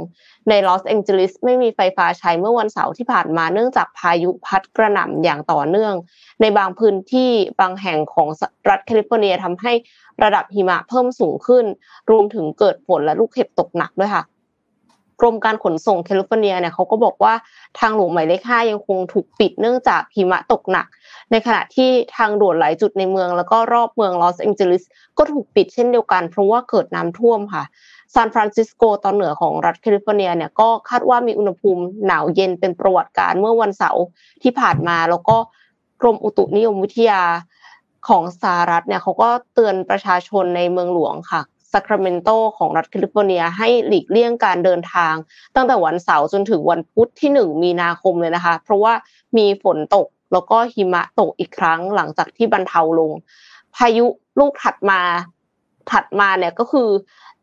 ในลอสแองเจลิสไม่มีไฟฟ้าใช้เมื่อวันเสาร์ที่ผ่านมาเนื่องจากพายุพัดกระหน่ำอย่างต่อเนื่อง ในบางพื้นที่บางแห่งของรัฐแคลิฟอร์เนียทำให้ระดับหิมะเพิ่มสูงขึ้น รวมถึงเกิดฝนและลูกเห็บตกหนักด้วยค่ะ กรมการขนส่งแคลิฟอร์เนียเนี่ยเขาก็บอกว่าทางหลวงหมายเลขห้ายังคงถูกปิดเนื่องจากหิมะตกหนัก ในขณะที่ทางด่วนหลายจุดในเมือง แล้วก็รอบเมืองลอสแองเจลิสก็ถูกปิดเช่นเดียวกัน เพราะว่าเกิดน้ำท่วมค่ะซานฟรานซิสโกตอนเหนือของรัฐแคลิฟอร์เนียเนี่ยก็คาดว่ามีอุณหภูมิหนาวเย็นเป็นประวัติการณ์เมื่อวันเสาร์ที่ผ่านมา แล้วก็กรมอุตุนิยมวิทยาของสหรัฐเนี่ยเขาก็เตือนประชาชนในเมืองหลวงค่ะ ซาคราเมนโตของรัฐแคลิฟอร์เนียให้หลีกเลี่ยงการเดินทาง ตั้งแต่วันเสาร์จนถึงวันพุธที่หนึ่งมีนาคมเลยนะคะ เพราะว่ามีฝนตกแล้วก็หิมะตกอีกครั้งหลังจากที่บรรเทาลง พายุลูกถัดมาถัดมาเนี่ยก็คือ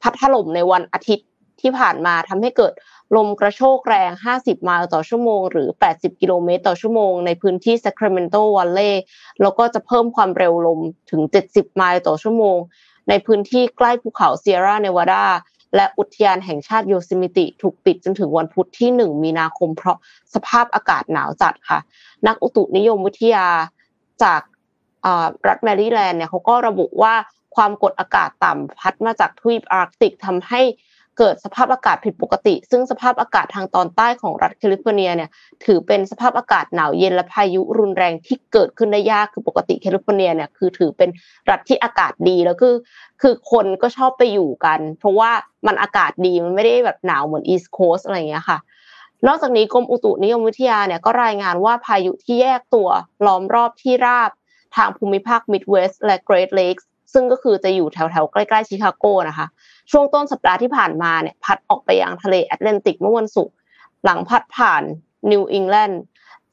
พัดถล่มในวันอาทิตย์ที่ผ่านมาทำให้เกิดลมกระโชกแรง 50 ไมล์ต่อชั่วโมง หรือ 80 กิโลเมตรต่อชั่วโมง ในพื้นที่ซัคราเมนโตวัลเล่แล้วก็จะเพิ่มความเร็วลมถึง 70 ไมล์ต่อชั่วโมง ในพื้นที่ใกล้ภูเขาเซียร่าเนวาดาและอุทยานแห่งชาติโยซิมิติถูกปิดจนถึงวันพุธที่ 1 มีนาคม เพราะสภาพอากาศหนาวจัดค่ะ นักอุตุนิยมวิทยาจากรัฐแมริแลนด์เนี่ยเขาก็ระบุว่าความกดอากาศต่ำพัดมาจากทวีปอาร์กติกทำให้ เกิดสภาพอากาศผิดปกติ ซึ่งสภาพอากาศทางตอนใต้ของรัฐแคลิฟอร์เนียเนี่ยถือเป็นสภาพอากาศหนาวเย็นและพายุรุนแรงที่เกิดขึ้นได้ยากคือปกติแคลิฟอร์เนียเนี่ยคือถือเป็นรัฐที่อากาศดีแล้วคือคือคนก็ชอบไปอยู่กัน เพราะว่ามันอากาศดีมันไม่ได้แบบหนาวเหมือน East Coast อะไรอย่างเงี้ยค่ะนอกจากนี้กรมอุตุนิยมวิทยาเนี่ยก็รายงานว่าพายุที่แยกตัวล้อมรอบที่ราบทางภูมิภาคมิดเวสต์และเกรทเลกส์ซึ่งก็คือจะอยู่แถวๆ ใกล้ๆชิคาโกนะคะ ช่วงต้นสัปดาห์ที่ผ่านมาเนี่ยพัดออกไปยังทะเลแอตแลนติกเมื่อวันศุกร์หลังพัดผ่านนิวอิงแลนด์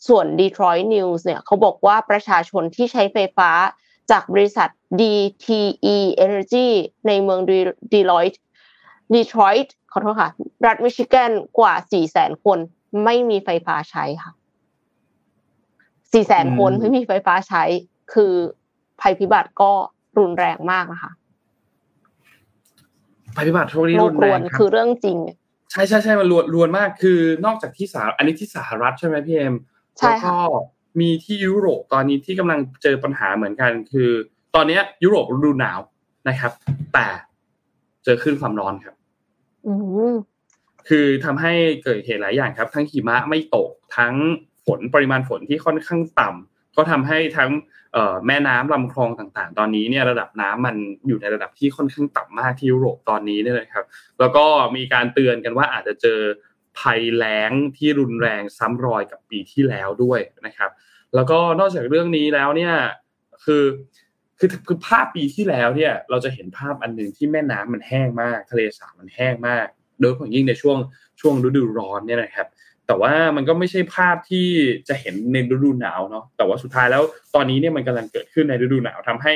ส่วนดีทรอยต์นิวส์เนี่ยเขาบอกว่าประชาชนที่ใช้ไฟฟ้าจากบริษัท DTE Energy ในเมืองดีลอยต์ดีทรอยต์ขอโทษค่ะ รัฐมิชิแกนกว่า400,000คนไม่มีไฟฟ้าใช้ค่ะ400,000คนไม่มีไฟฟ้าใช้ คือภัยพิบัติก็รุนแรงมากนะคะ ภัยพิบัติช่วงนี้รุนแรงคือเรื่องจริง ใช่ใช่ใช่มันรวนรวนมากคือนอกจากที่สหอันนี้ที่สหรัฐใช่ไหมพี่เอ็มแล้วก็มีที่ยุโรปตอนนี้ที่กำลังเจอปัญหาเหมือนกัน คือ ตอนนี้ยุโรปฤดูหนาวนะครับ แต่เจอขึ้นความร้อนครับคือทำให้เกิดเหตุหลายอย่างครับ ทั้งหิมะไม่ตกทั้งฝนปริมาณฝนที่ค่อนข้างต่ำ ก็ทำให้ทั้งแม่น้ำลำคลองต่างๆ ตอนนี้เนี่ยระดับน้ำมันอยู่ในระดับที่ค่อนข้างต่ำมากที่ยุโรปตอนนี้เนี่ยนะครับ แล้วก็มีการเตือนกันว่าอาจจะเจอภัยแล้งที่รุนแรงซ้ำรอยกับปีที่แล้วด้วยนะครับ แล้วก็นอกจากเรื่องนี้แล้วเนี่ยคือคือคือภาพปีที่แล้วเนี่ยเราจะเห็นภาพอันหนึ่งที่แม่น้ำมันแห้งมาก ทะเลสาบมันแห้งมาก โดยเฉพาะยิ่งในช่วงช่วงฤดูร้อนเนี่ยนะครับ แต่ว่ามันก็ไม่ใช่ภาพที่จะเห็นในฤดูหนาวเนาะแต่ว่าสุดท้ายแล้วตอนนี้เนี่ยมันกำลังเกิดขึ้นในฤดูหนาวทำให้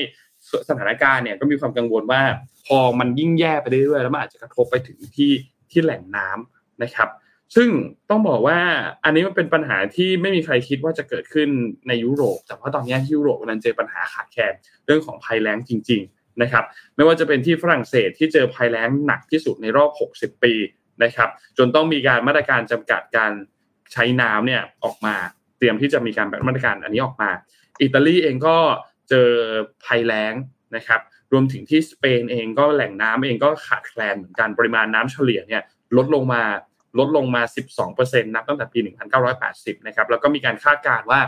สถานการณ์เนี่ยก็มีความกังวลว่า พอมันยิ่งแย่ไปเรื่อยๆแล้วมันอาจจะกระทบไปถึงที่ที่แหล่งน้ำนะครับ ซึ่งต้องบอกว่าอันนี้มันเป็นปัญหาที่ไม่มีใครคิดว่าจะเกิดขึ้นในยุโรป แต่ว่าตอนนี้ที่ยุโรปกำลังเจอปัญหาขาดแคลนเรื่องของภัยแล้งจริง ๆนะครับ ไม่ว่าจะเป็นที่ฝรั่งเศสที่เจอภัยแล้งหนักที่สุดในรอบ 60 ปี นะครับ จนต้องมีการมาตรการจำกัดการใช้น้ำเนี่ยออกมาเตรียมที่จะมีการแบบมาตรการอันนี้ออกมา อิตาลีเองก็เจอภัยแล้งนะครับ รวมถึงที่สเปนเองก็แหล่งน้ำเองก็ขาดแคลนเหมือนกันปริมาณน้ำเฉลี่ยเนี่ยลดลงมาลดลงมา 12%นับตั้งแต่ปี 1980 นะครับ แล้วก็มีการคาดการณ์ว่า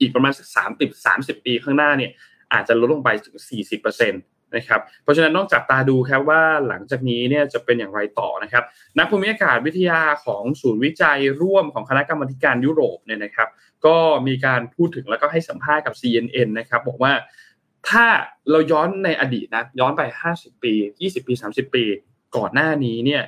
อีกประมาณสัก30 30 ปีข้างหน้าเนี่ยอาจจะลดลงไปถึง 40%น นะครับเพราะฉะนั้นนอกจากตาดูครับว่าหลังจากนี้เนี่ยจะเป็นอย่างไรต่อนะครับ นักภูมิอากาศวิทยาของศูนย์วิจัยร่วมของคณะกรรมการยุโรปเนี่ยนะครับ ก็มีการพูดถึงแล้วก็ให้สัมภาษณ์กับ CNN นะครับบอกว่าถ้าเราย้อนในอดีตนะย้อนไป 50 ปี 20 ปี 30 ปี ก่อนหน้านี้เนี่ย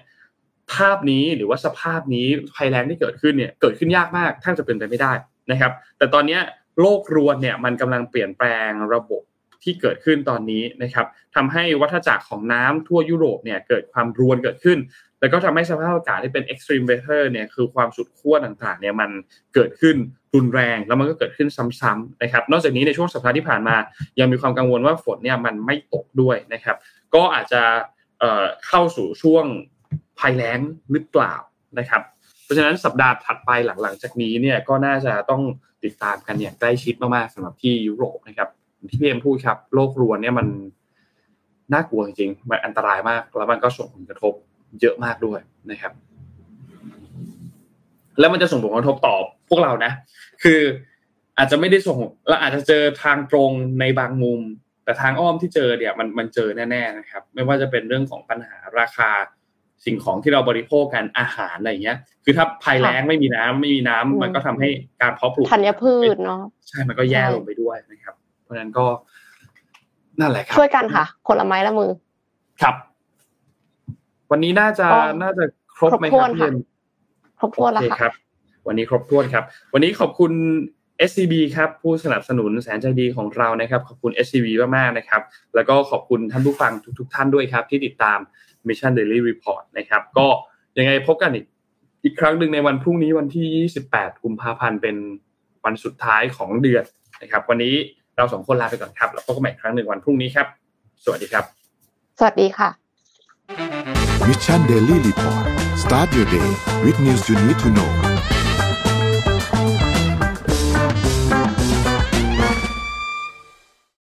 ภาพนี้หรือว่าสภาพนี้ภัยแรงที่เกิดขึ้นเนี่ยเกิดขึ้นยากมากแทบจะเป็นไปไม่ได้นะครับ แต่ตอนนี้โลกรวนเนี่ยมันกำลังเปลี่ยนแปลงระบบ ที่เกิดขึ้นตอนนี้นะครับทำให้วัฏจักรของน้ำทั่วยุโรปเนี่ยเกิดความรวนเกิดขึ้น แล้วก็ทำให้สภาพอากาศที่เป็น extreme weather เนี่ยคือความสุดขั้วต่างๆเนี่ยมันเกิดขึ้นรุนแรงแล้วมันก็เกิดขึ้นซ้ำๆนะครับ นอกจากนี้ในช่วงสัปดาห์ที่ผ่านมา ยังมีความกังวลว่าฝนเนี่ยมันไม่ตกด้วยนะครับ ก็อาจจะเข้าสู่ช่วงภัยแล้งหรือเปล่านะครับเพราะฉะนั้นสัปดาห์ถัดไปหลังๆจากนี้เนี่ยก็น่าจะต้องติดตามกันอย่างใกล้ชิดมากๆสำหรับที่ยุโรปนะครับ ที่พี่เอ็มพูดครับโลกรวนเนี่ยมันน่ากลัวจริงๆมันอันตรายมาก แล้วมันก็ส่งผลกระทบเยอะมากด้วยนะครับ แล้วมันจะส่งผลกระทบต่อพวกเรานะ คืออาจจะไม่ได้ส่งเราอาจจะเจอทางตรงในบางมุม แต่ทางอ้อมที่เจอเนี่ย มันมันเจอแน่ๆนะครับ ไม่ว่าจะเป็นเรื่องของปัญหาราคาสิ่งของที่เราบริโภคกันอาหารอะไรเงี้ย คือถ้าภัยแล้งไม่มีน้ำไม่มีน้ำมันก็ทำให้การเพาะปลูกธัญพืชเนาะใช่มันก็แย่ลงไปด้วยนะครับเพ ราะฉะนั้นก็นั่นแหละครับช่วยกันค่ะคนละไม้ละมือ ครับ วันนี้น่าจะน่าจะครบไหมครับพี่ครบถ้วนแล้วครับ วันนี้ครบถ้วนครับ วันนี้ขอบคุณ SCB ครับผู้สนับสนุนแสนใจดีของเรานะครับ ขอบคุณ SCB มากๆนะครับ แล้วก็ขอบคุณท่านผู้ฟังทุก ๆ ท่านด้วยครับ ที่ติดตาม Mission Daily Report นะครับ ก็ยังไงพบกันอีกอีกครั้งหนึ่งในวันพรุ่งนี้วันที่ 28 กุมภาพันธ์เป็นวันสุดท้ายของเดือนนะครับ วันนี้ เราสองคนลาไปก่อนครับ แล้วพบกันใหม่ครั้งหนึ่งวันพรุ่งนี้ครับ สวัสดีครับ สวัสดีค่ะ Mission Daily Report start your day with news you need to know